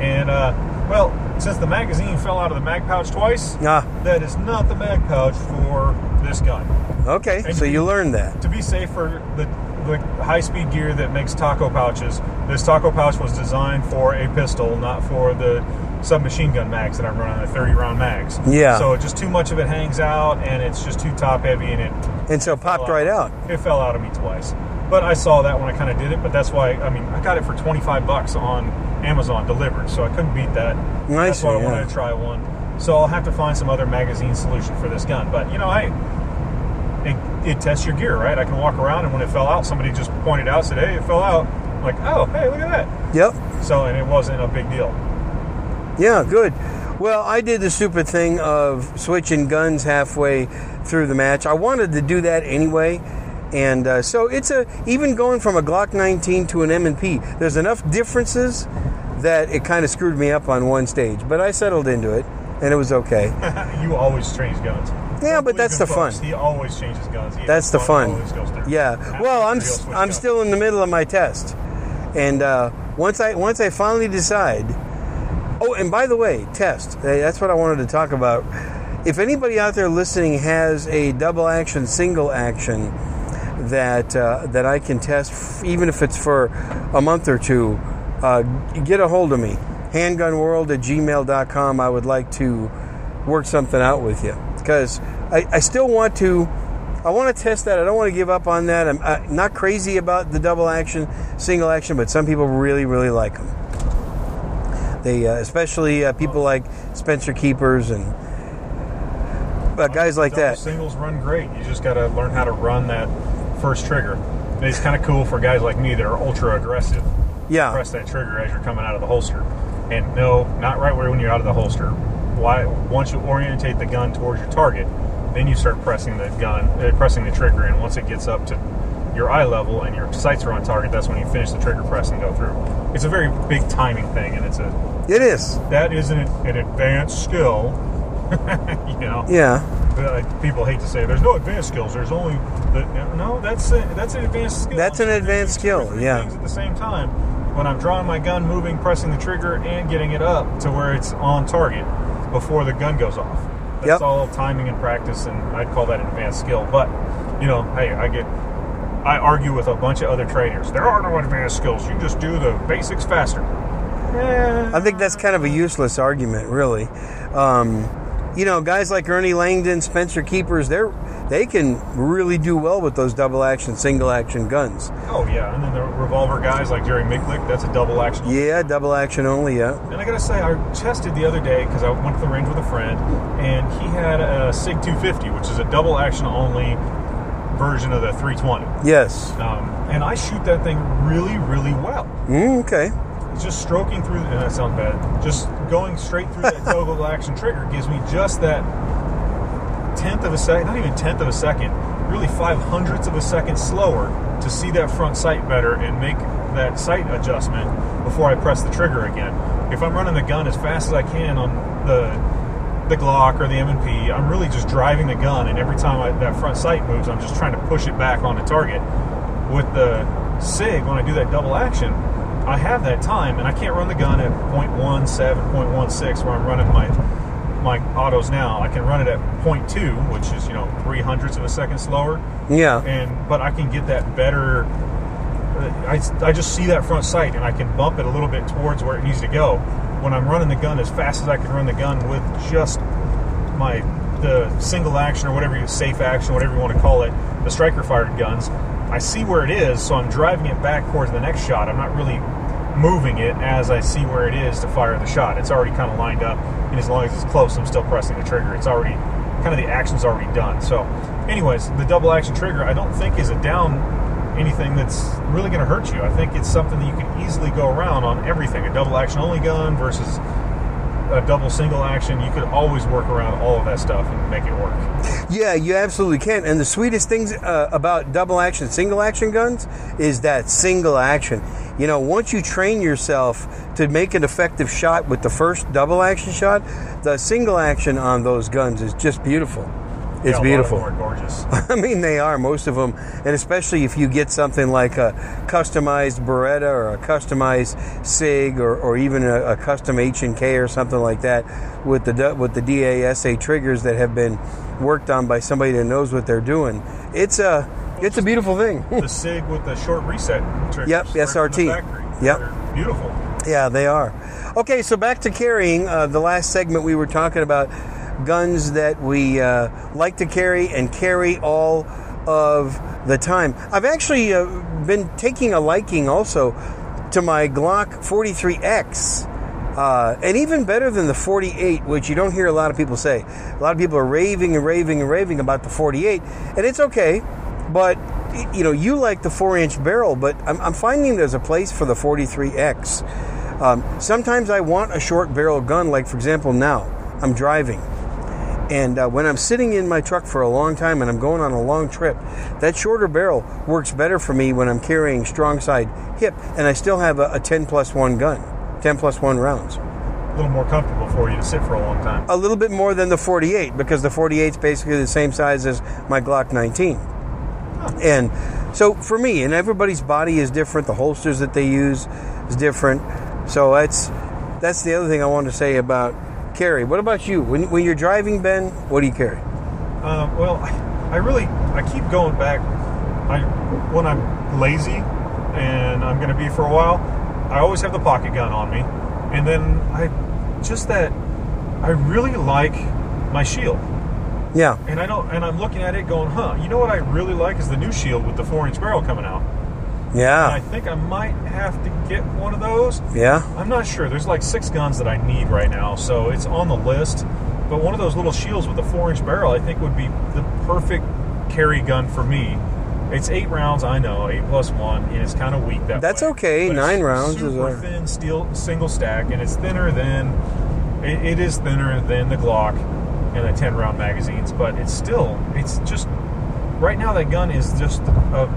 and uh, well, since the magazine fell out of the mag pouch twice, Ah, that is not the mag pouch for this gun. okay. And So you- you learned that. To be safe for the, the high speed gear that makes taco pouches, this taco pouch was designed for a pistol, not for the submachine gun mags that I'm running, the 30 round mags. Yeah. So just too much of it hangs out, and it's just too top heavy, and it And so it popped right out. It fell out of me twice. But I saw that when I kind of did it. But that's why I mean I got it for 25 bucks on Amazon delivered, so I couldn't beat that. I that's see, why I yeah. wanted to try one. So I'll have to find some other magazine solution for this gun. But you know, hey, it, it tests your gear, right? I can walk around, and when it fell out, somebody just pointed out, said, "Hey, it fell out." I'm like, oh, hey, look at that. Yep. So and it wasn't a big deal. Yeah, good. Well, I did the stupid thing of switching guns halfway through the match. I wanted to do that anyway, and uh, so it's a even going from a Glock 19 to an M&P. There's enough differences that it kind of screwed me up on one stage, but I settled into it, and it was okay. you always change guns. Yeah, but that's the fun. He always changes guns. He- That's the fun. Always goes through. Yeah. After Well, I'm switch I'm guns. still in the middle of my test, and uh, once I once I finally decide. Oh, and by the way, test. That's what I wanted to talk about. If anybody out there listening has a double action, single action that uh, that I can test, even if it's for a month or two, uh, get a hold of me. Handgunworld at gmail.com. I would like to work something out with you because I, I still want to. I want to test that. I don't want to give up on that. I'm not crazy about the double action, single action, but some people really, really like them. They, uh, especially uh, people like Spencer Keepers and uh, guys like that. Singles run great. You just got to learn how to run that first trigger. And it's kind of cool for guys like me that are ultra aggressive. Yeah, Press that trigger as you're coming out of the holster. And no, not right where when you're out of the holster. Why? Once you orientate the gun towards your target, then you start pressing the gun, uh, pressing the trigger. And once it gets up to your eye level and your sights are on target, that's when you finish the trigger press and go through. It's a very big timing thing, and it's a it is. that is an, an advanced skill. you know. Yeah, people hate to say there's no advanced skills. There's only the no. That's a, that's an advanced skill. That's an advanced skill, yeah. Things at the same time, when I'm drawing my gun, moving, pressing the trigger, and getting it up to where it's on target before the gun goes off. That's Yep. all timing and practice, and I'd call that an advanced skill. But you know, hey, I get. I argue with a bunch of other trainers. There are no advanced skills. You just do the basics faster. I think that's kind of a useless argument, really. Um, you know, guys like Ernie Langdon, Spencer Keepers, they're they can really do well with those double action, single action guns. Oh yeah, and then the revolver guys like Jerry Miculek, that's a double action. Yeah, double action only. Yeah. And I gotta say, I tested the other day because I went to the range with a friend, and he had a Sig 250, which is a double action only version of the 320. Yes. Um, and I shoot that thing really, really well. Mm, okay. It's just stroking through, and that sounds bad. Just going straight through that double action trigger gives me just that tenth of a second, not even tenth of a second, really five hundredths of a second slower to see that front sight better and make that sight adjustment before I press the trigger again. If I'm running the gun as fast as I can on the the Glock or the M&P, I'm really just driving the gun, and every time I, that front sight moves, I'm just trying to push it back on the target. With the Sig, when I do that double action, I have that time, and I can't run the gun at 0.17, 0.16, where I'm running my my autos now. I can run it at 0.2, which is you know three hundredths of a second slower, Yeah. and but I can get that better. Uh, I, I just see that front sight, and I can bump it a little bit towards where it needs to go. When I'm running the gun as fast as I can run the gun with just my the single action or whatever you safe action, whatever you want to call it, the striker fired guns. I see where it is, so I'm driving it back towards the next shot. I'm not really moving it as I see where it is to fire the shot. It's already kind of lined up, and as long as it's close, I'm still pressing the trigger. It's already kind of the action's already done. So, anyways, the double action trigger I don't think is a down anything that's really going to hurt you. I think it's something that you can easily go around on everything. A double action only gun versus a double single action, you could always work around all of that stuff and make it work. Yeah, you absolutely can. And the sweetest things uh, about double action, single action guns is that single action. You know, once you train yourself to make an effective shot with the first double action shot, the single action on those guns is just beautiful. It's Yeah, a lot of beautiful. gorgeous. I mean, they are most of them, and especially if you get something like a customized Beretta or a customized Sig or, or even a, a custom H and K or something like that with the with the DASA triggers that have been worked on by somebody that knows what they're doing. It's a it's a beautiful thing. the Sig with the short reset. Yep, SRT. factory. Yep. They're beautiful. Yeah, they are. Okay, so back to carrying. Uh, the last segment we were talking about guns that we uh, like to carry and carry all of the time. I've actually uh, been taking a liking also to my Glock 43X. Uh, and even better than the 48, which you don't hear a lot of people say. A lot of people are raving and raving and raving about the 48, and it's okay, but you know you like the four-inch barrel, but I'm, I'm finding there's a place for the 43X. Um, sometimes I want a short barrel gun, like for example now I'm driving, and uh, when I'm sitting in my truck for a long time and I'm going on a long trip, that shorter barrel works better for me when I'm carrying strong side hip, and I still have a, a 10 plus one gun, 10 plus one rounds. A little more comfortable for you to sit for a long time. A little bit more than the 48 because the 48 is basically the same size as my Glock 19. And so for me, and everybody's body is different. The holsters that they use is different. So that's that's the other thing I wanted to say about carry. What about you? When, when you're driving, Ben, what do you carry? Uh, well, I, I really I keep going back. I when I'm lazy and I'm going to be for a while, I always have the pocket gun on me, and then I just that I really like my shield, Yeah, and I don't and I'm looking at it going, huh? You know what I really like is the new shield with the four inch barrel coming out. And I think I might have to get one of those. yeah. I'm not sure. There's like six guns that I need right now, so it's on the list. But one of those little shields with a four inch barrel, I think, would be the perfect carry gun for me. It's eight rounds, I know, eight plus one, and it's kind of weak that That's way. okay, But nine rounds is Super a- thin steel single stack, and it's thinner than it, it is thinner than the Glock and the ten round magazines, but it's still it's just right now that gun is just a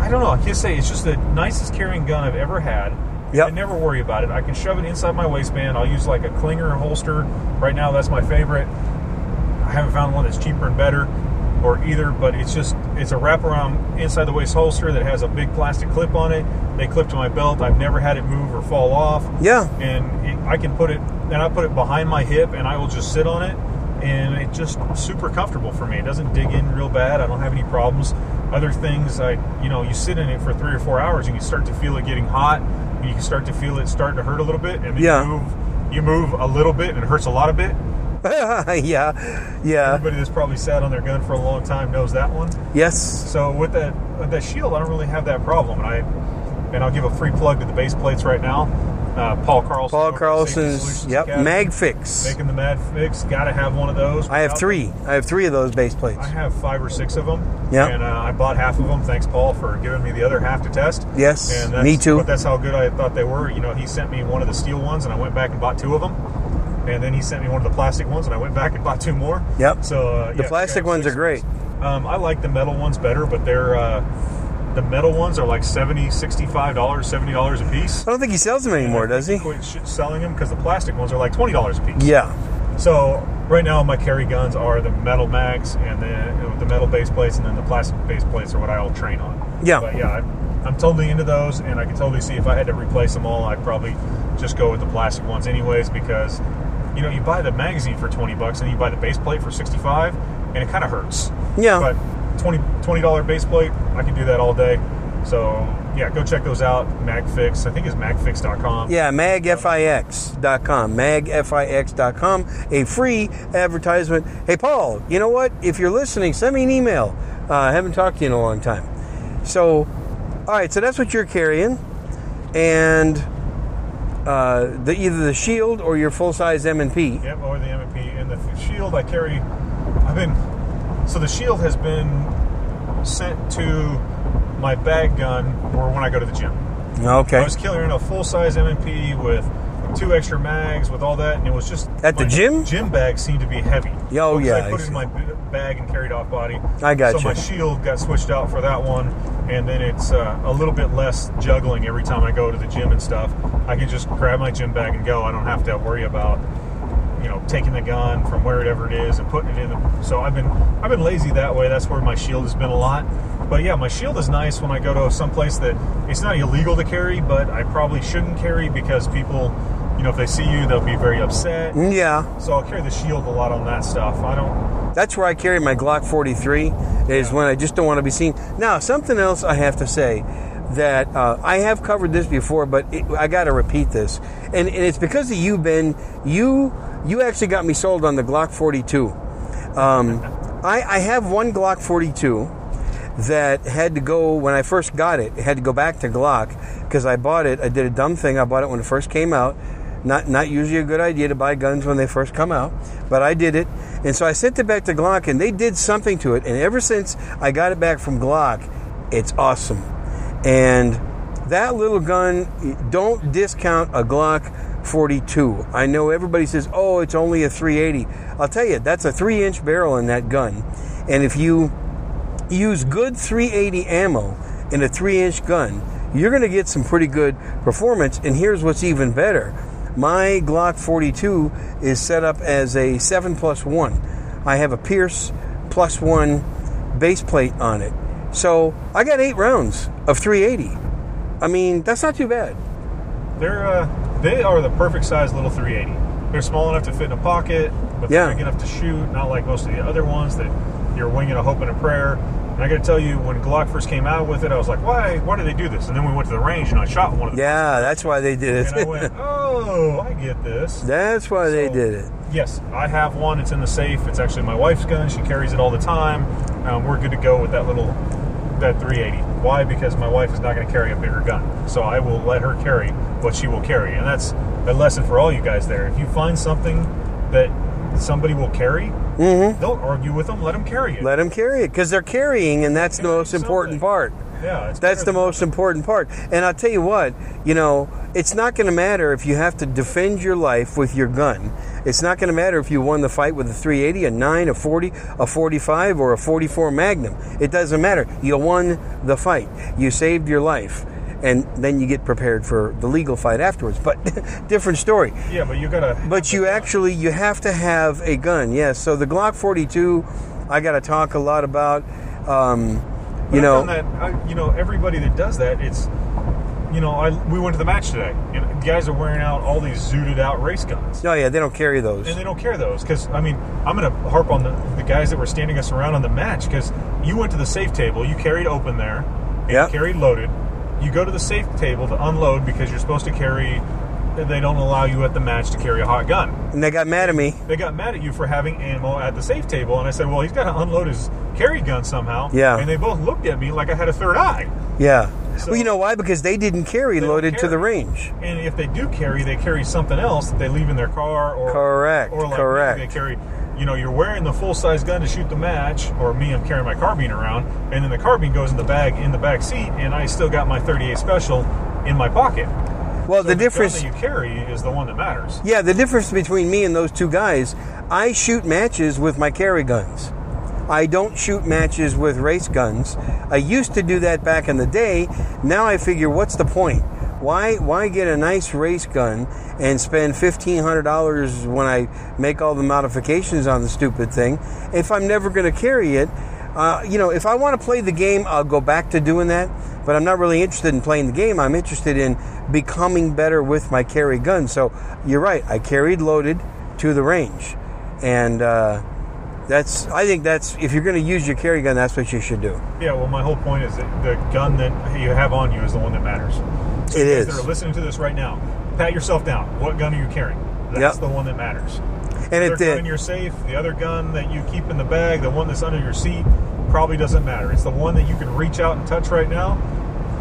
I don't know. I can't say it's just the nicest carrying gun I've ever had. Yep. I never worry about it. I can shove it inside my waistband. I'll use like a clinger holster. Right now, that's my favorite. I haven't found one that's cheaper and better, or either. But it's just it's a wraparound inside the waist holster that has a big plastic clip on it. They clip to my belt. I've never had it move or fall off. Yeah. And I can put it, and I put it behind my hip, and I will just sit on it, and it's just super comfortable for me. It doesn't dig in real bad. I don't have any problems. Other things, I you know, you sit in it for three or four hours, and you start to feel it getting hot. and You can start to feel it starting to hurt a little bit, and then Yeah. you move, you move a little bit, and it hurts a lot of bit. yeah, yeah, Everybody that's probably sat on their gun for a long time knows that one. yes, So with that with that shield, I don't really have that problem, and I and I'll give a free plug to the base plates right now. Uh, Paul Carlson, Paul Carlson's, yep, Academy, Mag Fix. making the Mag Fix. Got to have one of those. I have three. I have three of those base plates. I have five or six of them. Yeah. And uh, I bought half of them. Thanks, Paul, for giving me the other half to test. Yes, And that's, me too. But that's how good I thought they were. You know, he sent me one of the steel ones, and I went back and bought two of them. And then he sent me one of the plastic ones, and I went back and bought two more. Yep. So uh, The yeah, plastic ones are great. Um, I like the metal ones better, but they're uh, the metal ones are like 70 65 dollars, seventy dollars a piece. I don't think he sells them anymore, does he? Quit selling them because the plastic ones are like twenty dollars a piece. Yeah. So right now my carry guns are the metal mags and then the metal base plates and then the plastic base plates are what I all train on. Yeah. But yeah, I'm, I'm totally into those and I can totally see if I had to replace them all, I'd probably just go with the plastic ones anyways because you know you buy the magazine for 20 bucks and you buy the base plate for 65 and it kind of hurts. Yeah. But 20 $20 base plate, I can do that all day. So yeah, go check those out. Magfix, I think it's magfix.com. Yeah, magfix.com. Magfix.com. A free advertisement. Hey, Paul, you know what? If you're listening, send me an email. Uh, I haven't talked to you in a long time. So, all right, so that's what you're carrying. and uh, the either the shield or your full size M and P. Yep, or the M&P and the shield I carry. I've been so the shield has been sent to my bag gun or when I go to the gym. Okay. I was carrying a full size M&P with two extra mags with all that, and it was just At the gym? Gym bag seemed to be heavy. Oh, yeah, I put I it in my bag and carried off body. I got so you. So my shield got switched out for that one, and then it's uh, a little bit less juggling every time I go to the gym and stuff. I can just grab my gym bag and go. I don't have to worry about you know taking the gun from wherever it is and putting it in the so i've been i've been lazy that way. That's where my shield has been a lot. But yeah my shield is nice when i go to some place that it's not illegal to carry but i probably shouldn't carry because people you know if they see you they'll be very upset. Yeah, so i'll carry the shield a lot on that stuff. I don't. That's where I carry my Glock 43. Is when I just don't want to be seen. Now, something else I have to say that uh, I have covered this before, but it, I got to repeat this, and, and it's because of you, Ben. You you actually got me sold on the Glock 42. Um, I, I have one Glock 42 that had to go when I first got it. It had to go back to Glock because I bought it. I did a dumb thing. I bought it when it first came out. Not not usually a good idea to buy guns when they first come out, but I did it, and so I sent it back to Glock, and they did something to it. And ever since I got it back from Glock, it's awesome. And that little gun, don't discount a Glock 42. I know everybody says, "Oh, it's only a 380." I'll tell you, that's a three-inch barrel in that gun, and if you use good 380 ammo in a 3 inch gun, you're going to get some pretty good performance. And here's what's even better my Glock 42 is set up as a 7 plus 1. I have a Pearce plus 1 base plate on it. So I got 8 rounds of 380. I mean, that's not too bad. they're uh, they are the perfect size little 380 they're small enough to fit in a pocket but Yeah. they're big enough to shoot not like most of the other ones that you're winging a hope and a prayer and I got to tell you, when Glock first came out with it, I was like, "Why? Why do they do this?" And then we went to the range, and I shot one of them. Yeah, that's why they did And I it. went, "Oh, I get this." that's why they did it. Yes, I have one. It's in the safe. It's actually my wife's gun. She carries it all the time. Um, we're good to go with that little that 380. Why? Because my wife is not going to carry a bigger gun, so I will let her carry what she will carry, and that's a lesson for all you guys there. If you find something that somebody will carry, don't argue with them. Let them carry it. Mm-hmm. Let them carry it because they're carrying, and that's the most important something. part. yeah, it's That's the most important part. And I'll tell you what, you know, it's not going to matter if you have to defend your life with your gun. It's not going to matter if you won the fight with a 380, a 9, a 40, a 45, or a 44 Magnum. It doesn't matter. You won the fight. You saved your life. And then you get prepared for the legal fight afterwards. But different story. Yeah, but you gotta. But you actually you have to have a gun. Yes. So the Glock 42, I got to talk a lot about. Um, you know, that I, you know everybody that does that, it's you know I we went to the match today, and guys are wearing out all these zooted out race guns. oh yeah, they don't carry those. And they don't carry those because I mean I'm going to harp on the, the guys that were standing us around on the match because you went to the safe table, you carried open there, and Yep. carried loaded. You go to the safe table to unload because you're supposed to carry. They don't allow you at the match to carry a hot gun. And they got mad at me. They got mad at you for having ammo at the safe table, and I said, "Well, he's got to unload his carry gun somehow." Yeah. And they both looked at me like I had a third eye. Yeah. So- well, you know why? Because they didn't carry don't loaded to the range. And if they do carry, they carry something else that they leave in their car, or Correct, or like correct. They carry, you know, you're wearing the full size gun to shoot the match, or me, I'm carrying my carbine around, and then the carbine goes in the bag in the back seat, and I still got my 38 special in my pocket. Well, So the gun difference. that you carry is the one that matters. Yeah, the difference between me and those two guys, I shoot matches with my carry guns. I don't shoot matches with race guns. I used to do that back in the day. Now I figure, what's the point? Why why get a nice race gun and spend fifteen hundred dollars when I make all the modifications on the stupid thing if I'm never going to carry it? Uh, you know, if I want to play the game, I'll go back to doing that. But I'm not really interested in playing the game. I'm interested in becoming better with my carry gun. So you're right. I carried loaded to the range, and uh, that's. I think that's if you're going to use your carry gun, that's what you should do. Yeah. Well, my whole point is that the gun that you have on you is the one that matters. So It is. That are listening to this right now. Pat yourself down. What gun are you carrying? That's Yep. the one that matters. And the it gun did. in your safe, the other gun that you keep in the bag, the one that's under your seat, probably doesn't matter. It's the one that you can reach out and touch right now.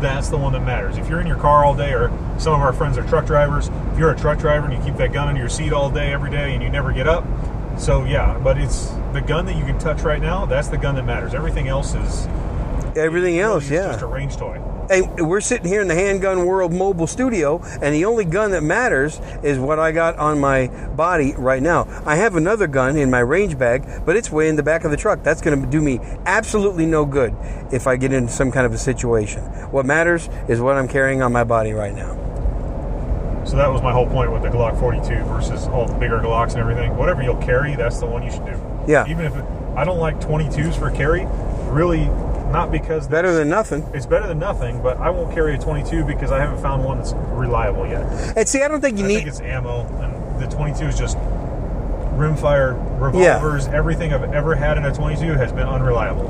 that's the one that matters. If you're in your car all day, or some of our friends are truck drivers, if you're a truck driver and you keep that gun under your seat all day, every day, and you never get up, so yeah, but it's the gun that you can touch right now. That's the gun that matters. Everything else is Everything else, yeah. just a range toy. Hey, we're sitting here in the Handgun World mobile studio, and the only gun that matters is what I got on my body right now. I have another gun in my range bag, but it's way in the back of the truck. That's going to do me absolutely no good if I get into some kind of a situation. What matters is what I'm carrying on my body right now. So that was my whole point with the Glock 42 versus all the bigger Glocks and everything. Whatever you'll carry, that's the one you should do. Yeah. Even if it, I don't like 22s for carry, really not because Better than nothing. it's better than nothing, but I won't carry a 22 because I haven't found one that's reliable yet. And see, I don't think you I need. think it's ammo, and the 22 is just rimfire revolvers. Everything I've ever had in a 22 has been unreliable.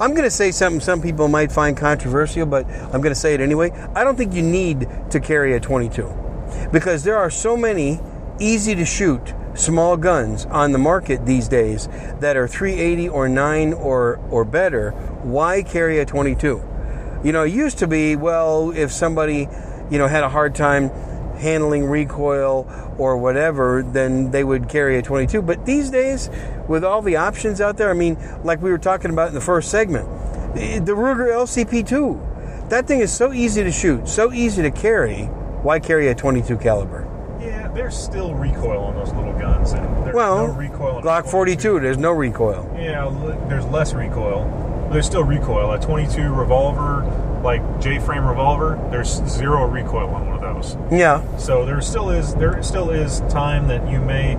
I'm going to say something some people might find controversial, but I'm going to say it anyway. I don't think you need to carry a 22 because there are so many easy to shoot small guns on the market these days that are 380 or 9 or or better. Why carry a 22? You know, it used to be well if somebody, you know, had a hard time handling recoil or whatever, then they would carry a 22. But these days, with all the options out there, I mean, like we were talking about in the first segment, the Ruger LCP2, that thing is so easy to shoot, so easy to carry. Why carry a 22 caliber? Yeah, there's still recoil on those little guns, and there's Well, no recoil. On Glock 42, there's no recoil. Yeah, there's less recoil. There's still recoil. A 22 revolver, like J-frame revolver, there's zero recoil on one of those. Yeah, So there still is there still is time that you may,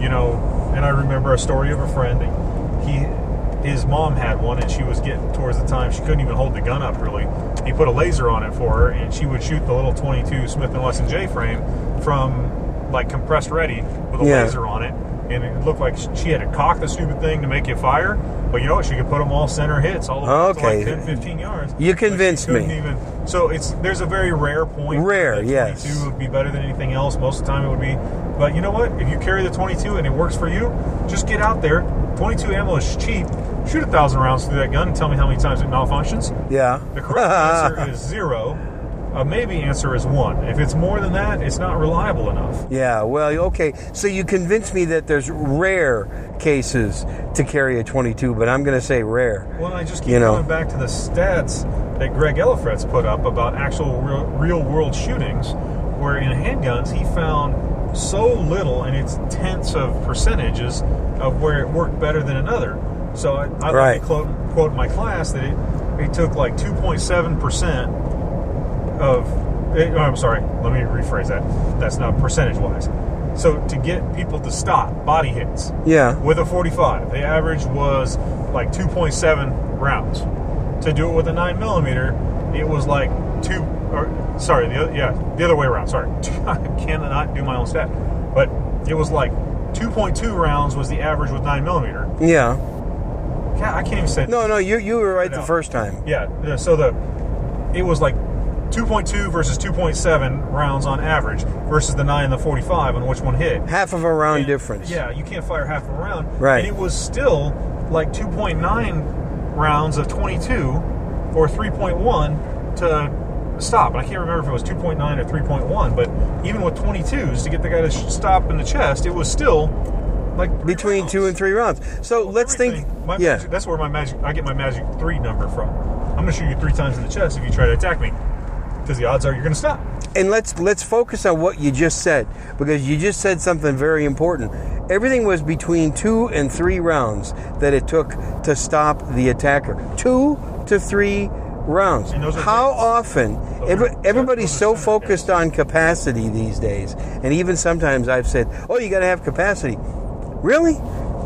you know. And I remember a story of a friend. That he, his mom had one, and she was getting towards the time she couldn't even hold the gun up. Really, he put a laser on it for her, and she would shoot the little 22 Smith and Wesson J-frame from like compressed ready with a Yeah. laser on it, and it looked like she had to cock the stupid thing to make it fire. But you know what? She could put them all center hits, all the way to Okay. like 10, 15 yards. You convinced me. Even, so it's there's a very rare point. Rare, yes. 22 would be better than anything else. Most of the time it would be. But you know what? If you carry the 22 and it works for you, just get out there. 22 ammo is cheap. Shoot a thousand rounds through that gun and tell me how many times it malfunctions. yeah. The correct answer is zero. A maybe answer is one. If it's more than that, it's not reliable enough. Yeah, well, okay. So you convinced me that there's rare cases to carry a 22, but I'm going to say rare. Well, I just keep You know. going back to the stats that Greg Ellifritz put up about actual real, real world shootings, where in handguns he found so little, and it's tenths of percentages of where it worked better than another. So I, I Right. like to quote, quote my class that it, it took like 2.7 percent of. It, oh, I'm sorry. Let me rephrase that. That's not percentage wise. So to get people to stop body hits, Yeah. with a 45. The average was like 2.7 rounds. To do it with a 9 millimeter, it was like two. Or sorry, the other, yeah, the other way around. Sorry, I cannot do my own stat, but it was like 2.2 rounds was the average with 9 millimeter. Yeah. God, I can't even say. No, no, you you were right the first time. Yeah, yeah, so the it was like 2.2 versus 2.7 rounds on average versus the 9 and the 45 on which one hit. Half of a round And, difference. Yeah, you can't fire half a round. Right. And it was still like 2.9 rounds of 22 or 3.1 to stop. And I can't remember if it was 2.9 or 3.1, but even with 22s to get the guy to stop in the chest, it was still like Between rounds. two and three rounds. So let's think. My Yeah. magic, that's where my magic. I get my magic three number from. I'm going to shoot you three times in the chest if you try to attack me, because the odds are you're going to stop. And let's let's focus on what you just said because you just said something very important. Everything was between two and three rounds that it took to stop the attacker. Two to three rounds. And those are How often? Every, everybody's so focused on capacity these days, and even sometimes I've said, "Oh, you got to have capacity." Really?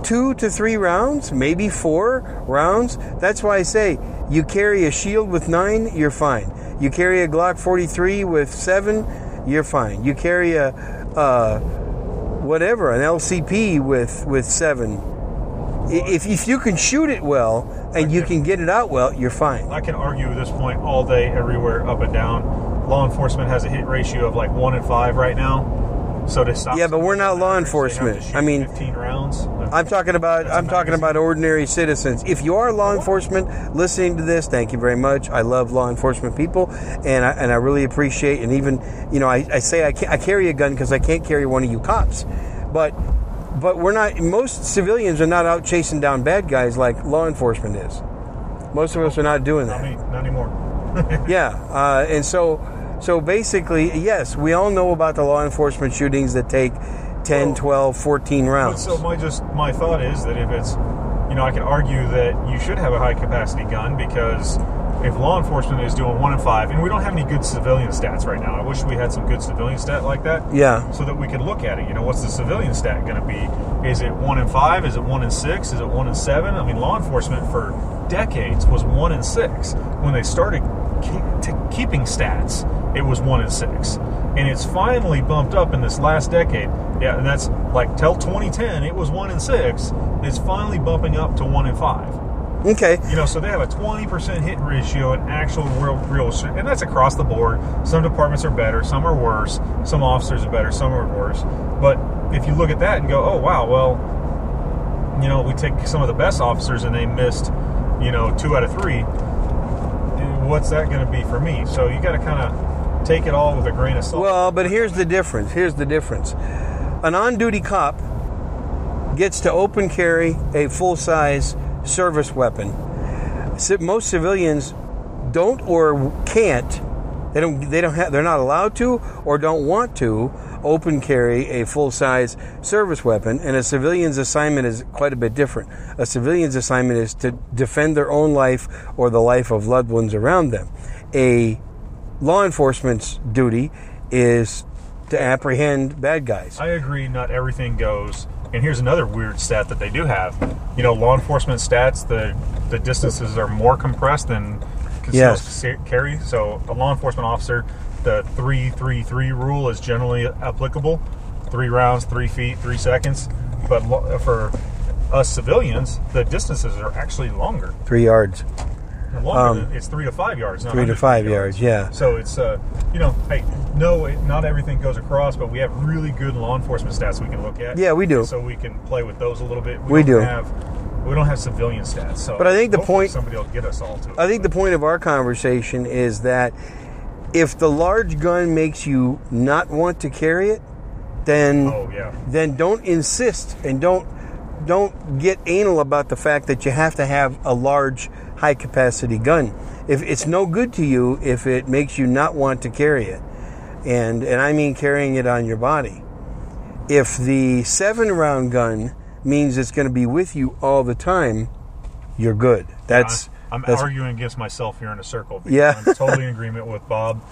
Two to three rounds, maybe four rounds. That's why I say you carry a shield with nine, you're fine. You carry a Glock 43 with seven, you're fine. You carry a, uh, whatever, an LCP with with seven. If if you can shoot it well and you can get it out well, you're fine. I can argue this point all day, everywhere, up and down. Law enforcement has a hit ratio of like one in five right now. So to stop. Yeah, but we're not law they have to enforcement. I mean- 15 rounds. I'm talking about I'm talking about ordinary citizens. If you are law enforcement listening to this, thank you very much. I love law enforcement people, and I, and I really appreciate. And even you know, I, I say I, I carry a gun because I can't carry one of you cops, but but we're not. Most civilians are not out chasing down bad guys like law enforcement is. Most of us are not doing Not, that. me, not anymore. Yeah, uh, and so so basically, yes, we all know about the law enforcement shootings that take 10, Well, 12, 14 rounds. so my just my thought is that if it's, you know, I can argue that you should have a high capacity gun because if law enforcement is doing one in five, and we don't have any good civilian stats right now. I wish we had some good civilian stat like that. Yeah. So that we could look at it. You know, what's the civilian stat going to be? Is it one in five? Is it one in six? Is it one in seven? I mean, law enforcement for decades was one in six. When they started keep, t- keeping stats, it was one in six, and it's finally bumped up in this last decade. Yeah, and that's like till 2010, it was one in six. It's finally bumping up to one in five. Okay. You know, so they have a 20% hit ratio in actual real, real. And that's across the board. Some departments are better, some are worse. Some officers are better, some are worse. But if you look at that and go, oh, wow, well, you know, we take some of the best officers and they missed, you know, two out of three. What's that going to be for me? So you got to kind of take it all with a grain of salt. Well, but here's the difference. Here's the difference. An on duty cop gets to open carry a full size service weapon. Most civilians don't or can't. They don't. They don't have. They're not allowed to or don't want to open carry a full size service weapon. And a civilian's assignment is quite a bit different. A civilian's assignment is to defend their own life or the life of loved ones around them. A law enforcement's duty is to apprehend bad guys. I agree, not everything goes. And here's another weird stat that they do have. You know, law enforcement stats, the the distances are more compressed than concealed Yes. carry. So, a law enforcement officer, the three three three rule is generally applicable. Three rounds, three feet, three seconds. But for us civilians, the distances are actually longer. Three yards. Longer Um, than, it's three to five yards. Not Three to five yards, yeah. So it's uh, you know, hey, no, it, not everything goes across, but we have really good law enforcement stats we can look at. Yeah, we do. So we can play with those a little bit. We don't do. Have, we don't have civilian stats. So, But I think the point- somebody will get us all to. It. I think the point of our conversation is that if the large gun makes you not want to carry it, then Oh yeah. then don't insist and don't don't get anal about the fact that you have to have a large high capacity gun. If it's no good to you if it makes you not want to carry it. And and I mean carrying it on your body. If the 7 round gun means it's going to be with you all the time, you're good. That's I'm that's arguing against myself here in a circle. Yeah. I'm totally in agreement with Bob.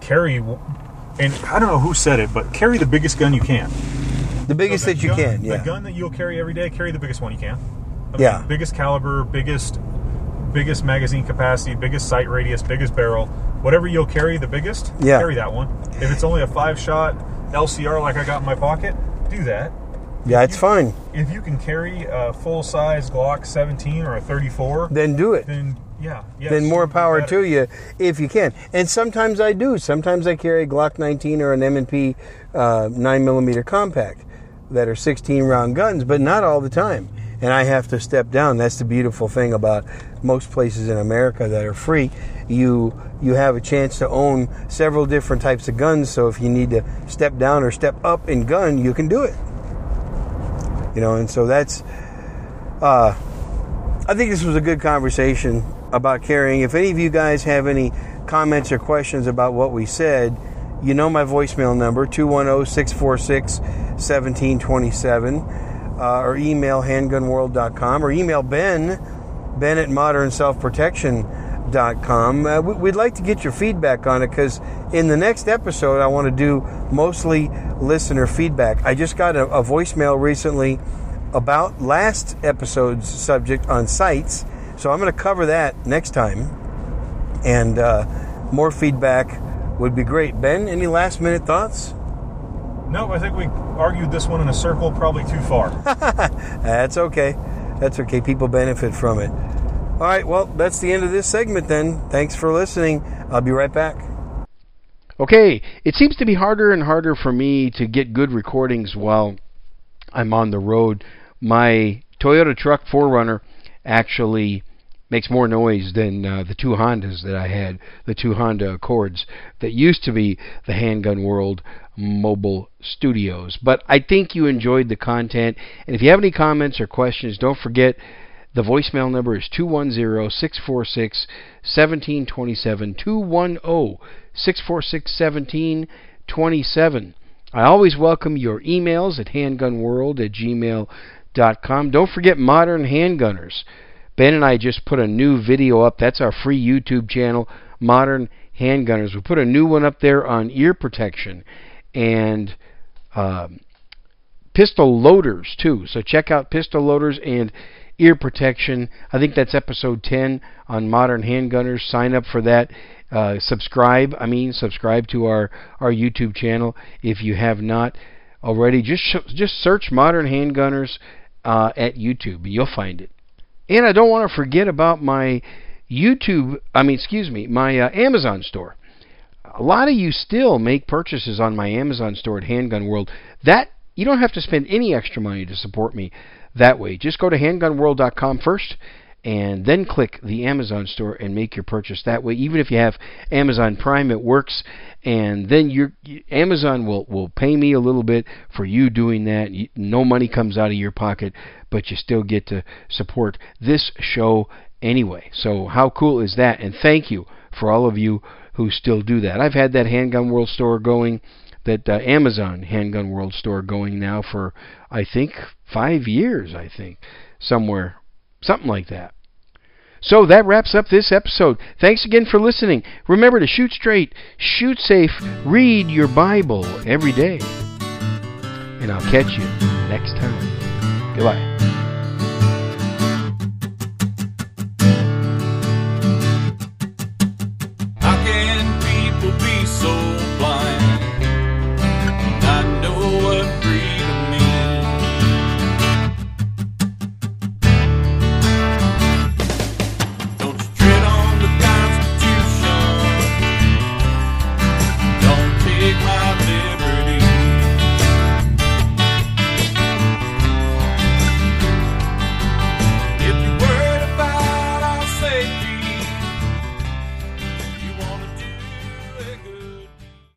Carry, and I don't know who said it, but carry the biggest gun you can. the biggest So that you gun- can, yeah. The gun that you'll carry every day, carry the biggest one you can. Yeah. biggest caliber, biggest, biggest magazine capacity, biggest sight radius, biggest barrel, whatever you'll carry, the biggest. Yeah. Carry that one. If it's only a five shot LCR like I got in my pocket, do that. Yeah, it's fine. If you can carry a full size Glock 17 or a 34, Then do it. then yeah, yes, then more power to you if you can. And sometimes I do. Sometimes I carry a Glock 19 or an M&P uh, 9 millimeter compact that are 16 round guns, but not all the time. And I have to step down. That's the beautiful thing about most places in America that are free. You you have a chance to own several different types of guns. So if you need to step down or step up in gun, you can do it. You know, and so that's. Uh, I think this was a good conversation about carrying. If any of you guys have any comments or questions about what we said, you know my voicemail number, oh, 210 646 1727, uh, or email handgunworld.com, or email Ben, Ben at modernselfprotection.com. Uh, we- we'd like to get your feedback on it because in the next episode, I want to do mostly listener feedback. I just got a, a voicemail recently about last episode's subject on sights. So I'm going to cover that next time. And uh, more feedback would be great. Ben, any last minute thoughts? No, I think we argued this one in a circle probably too far. That's okay. That's okay. People benefit from it. All right. Well, that's the end of this segment then. Thanks for listening. I'll be right back. Okay, it seems to be harder and harder for me to get good recordings while I'm on the road. My Toyota truck 4Runner actually makes more noise than uh, the two Hondas that I had, the two Honda Accords that used to be the Handgun World Mobile Studios. But I think you enjoyed the content, and if you have any comments or questions, don't forget the voicemail number is 210 646 1727. 210 646 1727. I always welcome your emails at handgunworld at gmail.com. Don't forget Modern Handgunners. Ben and I just put a new video up. That's our free YouTube channel, Modern Handgunners. We put a new one up there on ear protection and um, pistol loaders, too. So check out pistol loaders and ear protection. I think that's episode 10 on Modern Handgunners. Sign up for that. Uh, subscribe, I mean, subscribe to our, our YouTube channel if you have not already. Just sh- just search Modern Handgunners uh, at YouTube. You'll find it. And I don't want to forget about my YouTube, I mean, excuse me, my uh, Amazon store. A lot of you still make purchases on my Amazon store at Handgun World. That you don't have to spend any extra money to support me that way. Just go to handgunworld.com first and then click the Amazon store and make your purchase that way. Even if you have Amazon Prime, it works, and then your Amazon will will pay me a little bit for you doing that. No money comes out of your pocket, but you still get to support this show anyway. So how cool is that? And thank you for all of you who still do that. I've had that Handgun World store going that uh, Amazon Handgun World store going now for I think 5 years I think somewhere something like that. So that wraps up this episode. Thanks again for listening. Remember to shoot straight, shoot safe, read your Bible every day. And I'll catch you next time. Goodbye.